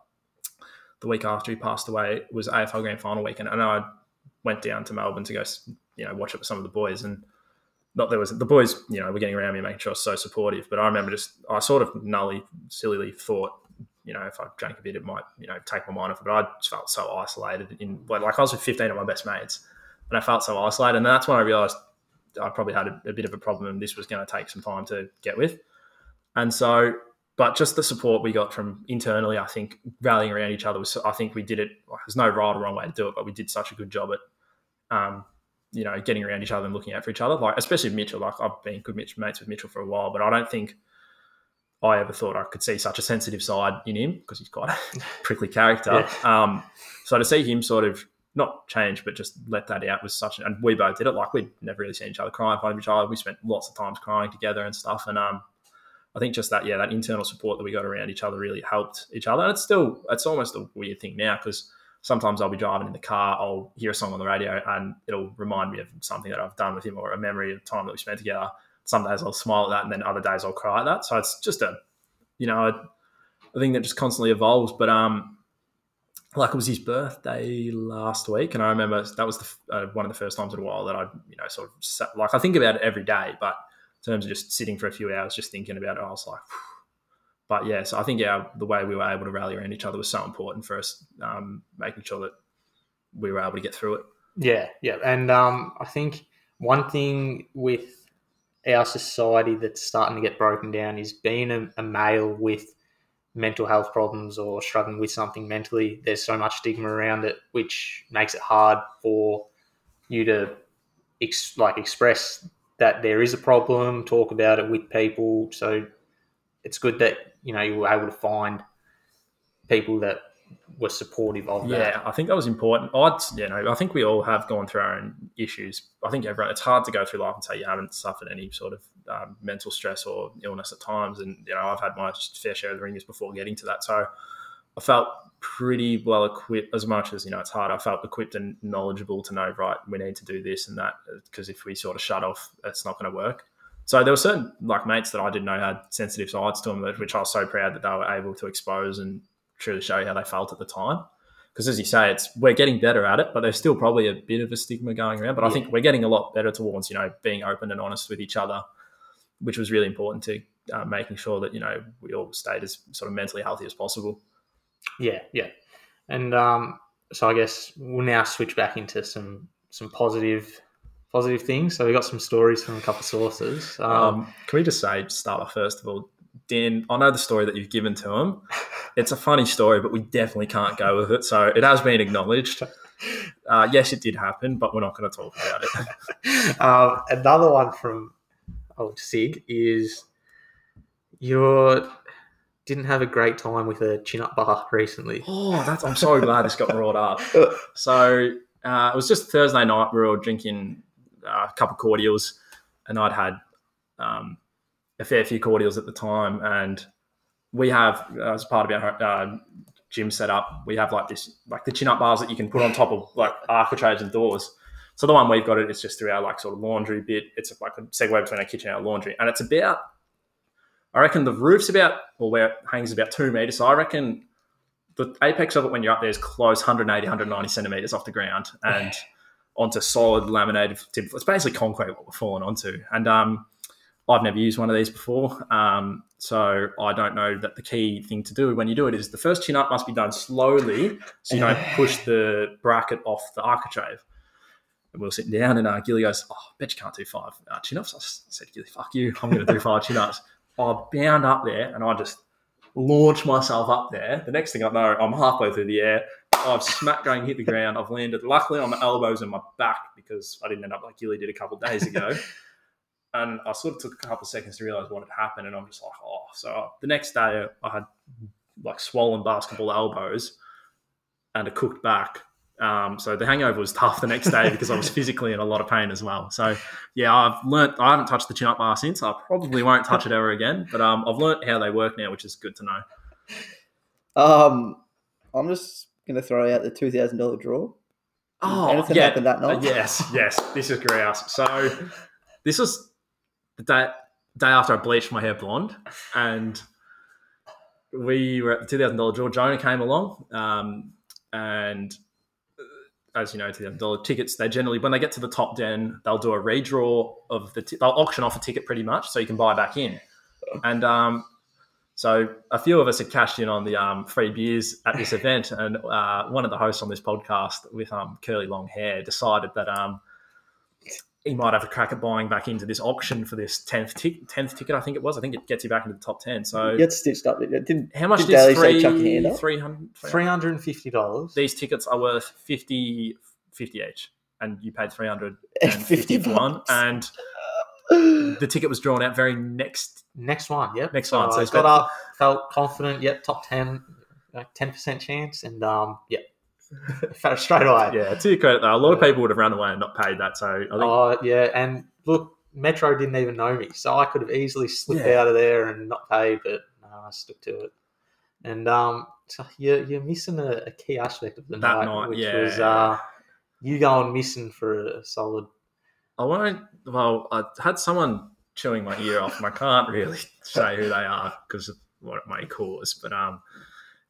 the week after he passed away was AFL Grand Final weekend, and I went down to Melbourne to go, you know, watch it with some of the boys, and not there was the boys, you know, were getting around me, making sure I was so supportive. But I remember just I sort of nully, sillily thought, you know, if I drank a bit, it might, you know, take my mind off it. But I just felt so isolated in, like I was with fifteen of my best mates, and I felt so isolated, and that's when I realised I probably had a, a, bit of a problem and this was going to take some time to get with. And so, but just the support we got from internally, I think rallying around each other was, I think we did it. There's no right or wrong way to do it, but we did such a good job at, um, you know, getting around each other and looking out for each other. Like, especially Mitchell, like I've been good mates with Mitchell for a while, but I don't think I ever thought I could see such a sensitive side in him because he's quite a prickly character. Yeah. Um, so to see him sort of not change, but just let that out was such. And we both did it. Like we'd never really seen each other cry in front of each other. We spent lots of times crying together and stuff. And um, I think just that, yeah, that internal support that we got around each other really helped each other. And it's still, it's almost a weird thing now because sometimes I'll be driving in the car, I'll hear a song on the radio, and it'll remind me of something that I've done with him or a memory of time that we spent together. Some days I'll smile at that, and then other days I'll cry at that. So it's just a, you know, a, a thing that just constantly evolves. But um, like it was his birthday last week, and I remember that was the, uh, one of the first times in a while that I, you know, sort of sat, like I think about it every day, but in terms of just sitting for a few hours, just thinking about it, I was like, Phew. but yeah, so I think yeah, the way we were able to rally around each other was so important for us, um, making sure that we were able to get through it. Yeah, yeah, and um, I think one thing with our society that's starting to get broken down is being a, a male with mental health problems or struggling with something mentally, there's so much stigma around it, which makes it hard for you to ex- like express that there is a problem, talk about it with people. So it's good that you know you were able to find people that were supportive of yeah, that. Yeah, I think that was important. I'd, you know, I think we all have gone through our own issues. I think everyone, it's hard to go through life and say you haven't suffered any sort of um, mental stress or illness at times. And, you know, I've had my fair share of the ringers before getting to that. So I felt pretty well equipped as much as, you know, it's hard. I felt equipped and knowledgeable to know, right, we need to do this and that because if we sort of shut off, it's not going to work. So there were certain like mates that I didn't know had sensitive sides to them, which I was so proud that they were able to expose and truly show you how they felt at the time. Because as you say, it's we're getting better at it, but there's still probably a bit of a stigma going around. But yeah. I think we're getting a lot better towards you know being open and honest with each other, which was really important to uh, making sure that you know we all stayed as sort of mentally healthy as possible. Yeah, yeah, and um, so I guess we'll now switch back into some some positive positive things. So we got some stories from a couple of sources. Um, um, can we just say, start off first of all, Dan, I know the story that you've given to him. It's a funny story, but we definitely can't go with it. So it has been acknowledged. Uh, yes, it did happen, but we're not going to talk about it. um, another one from old Sig is you didn't have a great time with a chin up bar recently. Oh, that's I'm so glad this got brought up. So uh, it was just Thursday night. We were all drinking uh, a couple of cordials, and I'd had um, a fair few cordials at the time, and we have as part of our uh, gym setup, we have like this like the chin up bars that you can put on top of like architraves and doors. So the one we've got it is just through our like sort of laundry bit. It's like a segue between our kitchen and our laundry, and it's about I reckon the roof's about, or where it hangs about two meters. So I reckon the apex of it when you're up there is close 180, 190 centimeters off the ground and onto solid laminated tip. It's basically concrete what we're falling onto. And um, I've never used one of these before. Um, so I don't know that the key thing to do when you do it is the first chin up must be done slowly so you don't push the bracket off the architrave. And we are sitting down and uh, Gilly goes, oh, I bet you can't do five uh, chin ups. I said, Gilly, fuck you. I'm going to do five chin ups. I bound up there and I just launch myself up there. The next thing I know, I'm halfway through the air. I've smacked going, hit the ground. I've landed luckily on my elbows and my back because I didn't end up like Gilly did a couple of days ago. and I sort of took a couple of seconds to realize what had happened. And I'm just like, oh. So the next day, I had like swollen basketball elbows and a cooked back. Um, so the hangover was tough the next day because I was physically in a lot of pain as well. So yeah, I've learnt. I haven't touched the chin up bar since. I probably won't touch it ever again. But um, I've learnt how they work now, which is good to know. Um, I'm just gonna throw out the two thousand dollar draw. Oh, Anything yeah, happened that night? Yes, yes. This is grouse. So this was the day day after I bleached my hair blonde, and we were at the two thousand dollar draw. Jonah came along, um, and uh, as you know, two thousand dollar tickets. They generally, when they get to the top ten, they'll do a redraw of the. T- they'll auction off a ticket pretty much, so you can buy back in. And um, so a few of us had cashed in on the um, free beers at this event, and uh, one of the hosts on this podcast with um, curly long hair decided that um, he might have a crack at buying back into this auction for this tenth tic- tenth ticket. I think it was. I think it gets you back into the top ten. So You get stitched up. It didn't. how much Did is Daly say chuck your hand up? 300 Three hundred and fifty dollars. These tickets are worth 50, 50 each, and you paid three hundred And and 50 fifty one, bucks. and the ticket was drawn out very next. Next one, yep. Next so one, so I it's got about- up, felt confident. Yep, top ten, like ten percent chance, and um, yeah, felt straight away. Yeah, to your credit though, a lot of people would have run away and not paid that. So I think Oh yeah, and look, Metro didn't even know me, so I could have easily slipped Yeah. out of there and not paid, but no, I stuck to it. And um, so you're you're missing a, a key aspect of the That night, night, which yeah. was uh, you going missing for a solid. I won't. Well, I had someone chewing my ear off, and I can't really say who they are because of what it may cause. But um,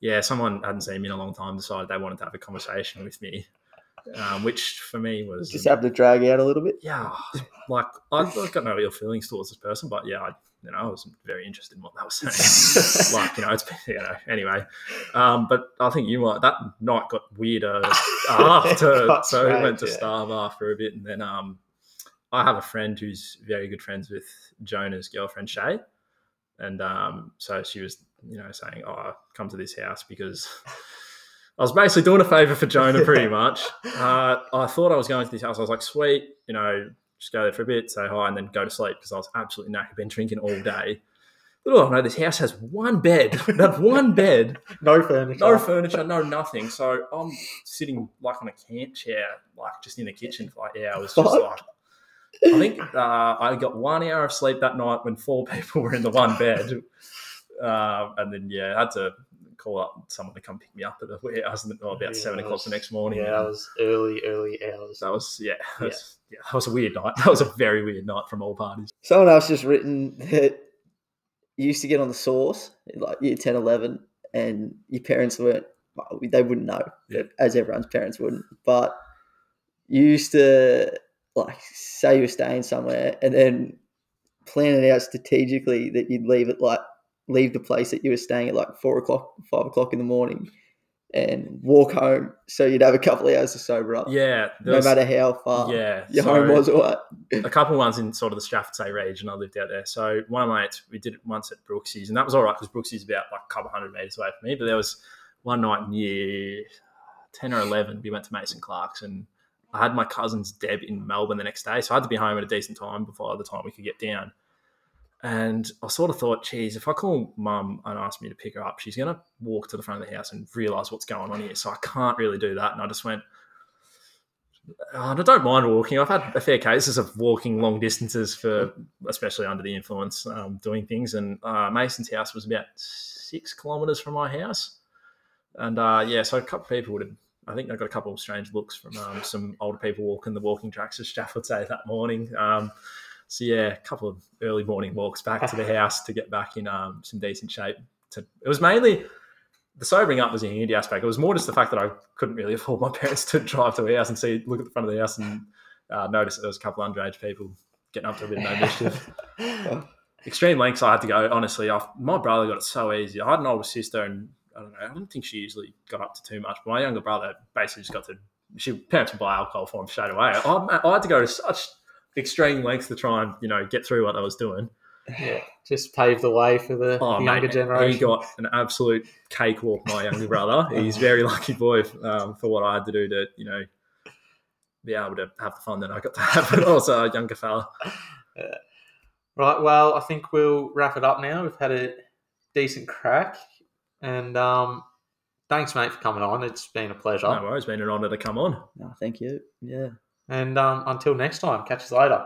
yeah, someone hadn't seen me in a long time decided they wanted to have a conversation with me, um, which for me was Just happened to drag out a little bit. yeah, like I, I've got no ill feelings towards this person, but yeah, I, you know, I was very interested in what they were saying. like, you know, it's you know, anyway. Um, but I think you might that night got weirder after, Got so we went to yeah. starve after a bit, and then um, I have a friend who's very good friends with Jonah's girlfriend Shay, and um, so she was, you know, saying, "Oh, come to this house because." I was basically doing a favor for Jonah pretty much. Uh, I thought I was going to this house. I was like, sweet, you know, just go there for a bit, say hi, and then go to sleep because I was absolutely knackered, been drinking all day. Little I know, this house has one bed. That one bed, No furniture. no furniture, no nothing. So I'm sitting like on a camp chair, like just in the kitchen for like hours. Just like, I think uh, I got one hour of sleep that night when four people were in the one bed. Uh, and then, yeah, I had to call up someone to come pick me up at the warehouse oh, about Yeah, seven o'clock was- the next morning. Yeah, that was early, early hours. That was yeah, that was, yeah, that was a weird night. That was a very weird night from all parties. Someone else just written that you used to get on the source in like year 10, 11, and your parents weren't, well, they wouldn't know, Yeah. as everyone's parents wouldn't. But you used to, like, say you were staying somewhere and then plan it out strategically that you'd leave it like, leave the place that you were staying at like four o'clock, five o'clock in the morning and walk home so you'd have a couple of hours to sober up. Yeah, No was- matter how far yeah. your so home was or what. a couple of ones in sort of the Strathfieldsaye region. I lived out there. So one of my mates, we did it once at Brooksy's, and that was all right because Brooksy's is about like a couple hundred meters away from me. But there was one night in year ten or eleven, we went to Mason Clark's, and I had my cousin's Deb in Melbourne the next day, so I had to be home at a decent time before the time we could get down. And I sort of thought, geez, if I call mum and ask me to pick her up, she's going to walk to the front of the house and realize what's going on here. So I can't really do that. And I just went, "Oh, I don't mind walking. I've had a fair cases of walking long distances for, especially under the influence, um, doing things. And uh, Mason's house was about six kilometres from my house. And uh, yeah, so a couple of people would have, I think I got a couple of strange looks from um, some older people walking the walking tracks, as Staff would say that morning. Um, so yeah, a couple of early morning walks back to the house to get back in um, some decent shape. To it was mainly the sobering up was a handy aspect. It was more just the fact that I couldn't really afford my parents to drive to the house and see, look at the front of the house and uh, notice that there was a couple of underage people getting up to a bit of no mischief. Extreme lengths I had to go. Honestly, I, my brother got it so easy. I had an older sister, and I don't know. I don't think she usually got up to too much. But my younger brother basically just got to. She parents would buy alcohol for him straight away. I, I had to go to such extreme lengths to try and you know get through what I was doing. Yeah, just pave the way for the Oh, younger mate, generation. He got an absolute cakewalk, my younger brother. He's very lucky boy um, for what I had to do to, you know, be able to have the fun that I got to have, but also a younger fella. Right. Well, I think we'll wrap it up now. We've had a decent crack, and um, thanks, mate, for coming on. It's been a pleasure. No worries, been an honour to come on. No, thank you. Yeah. And um, until next time, catch us later.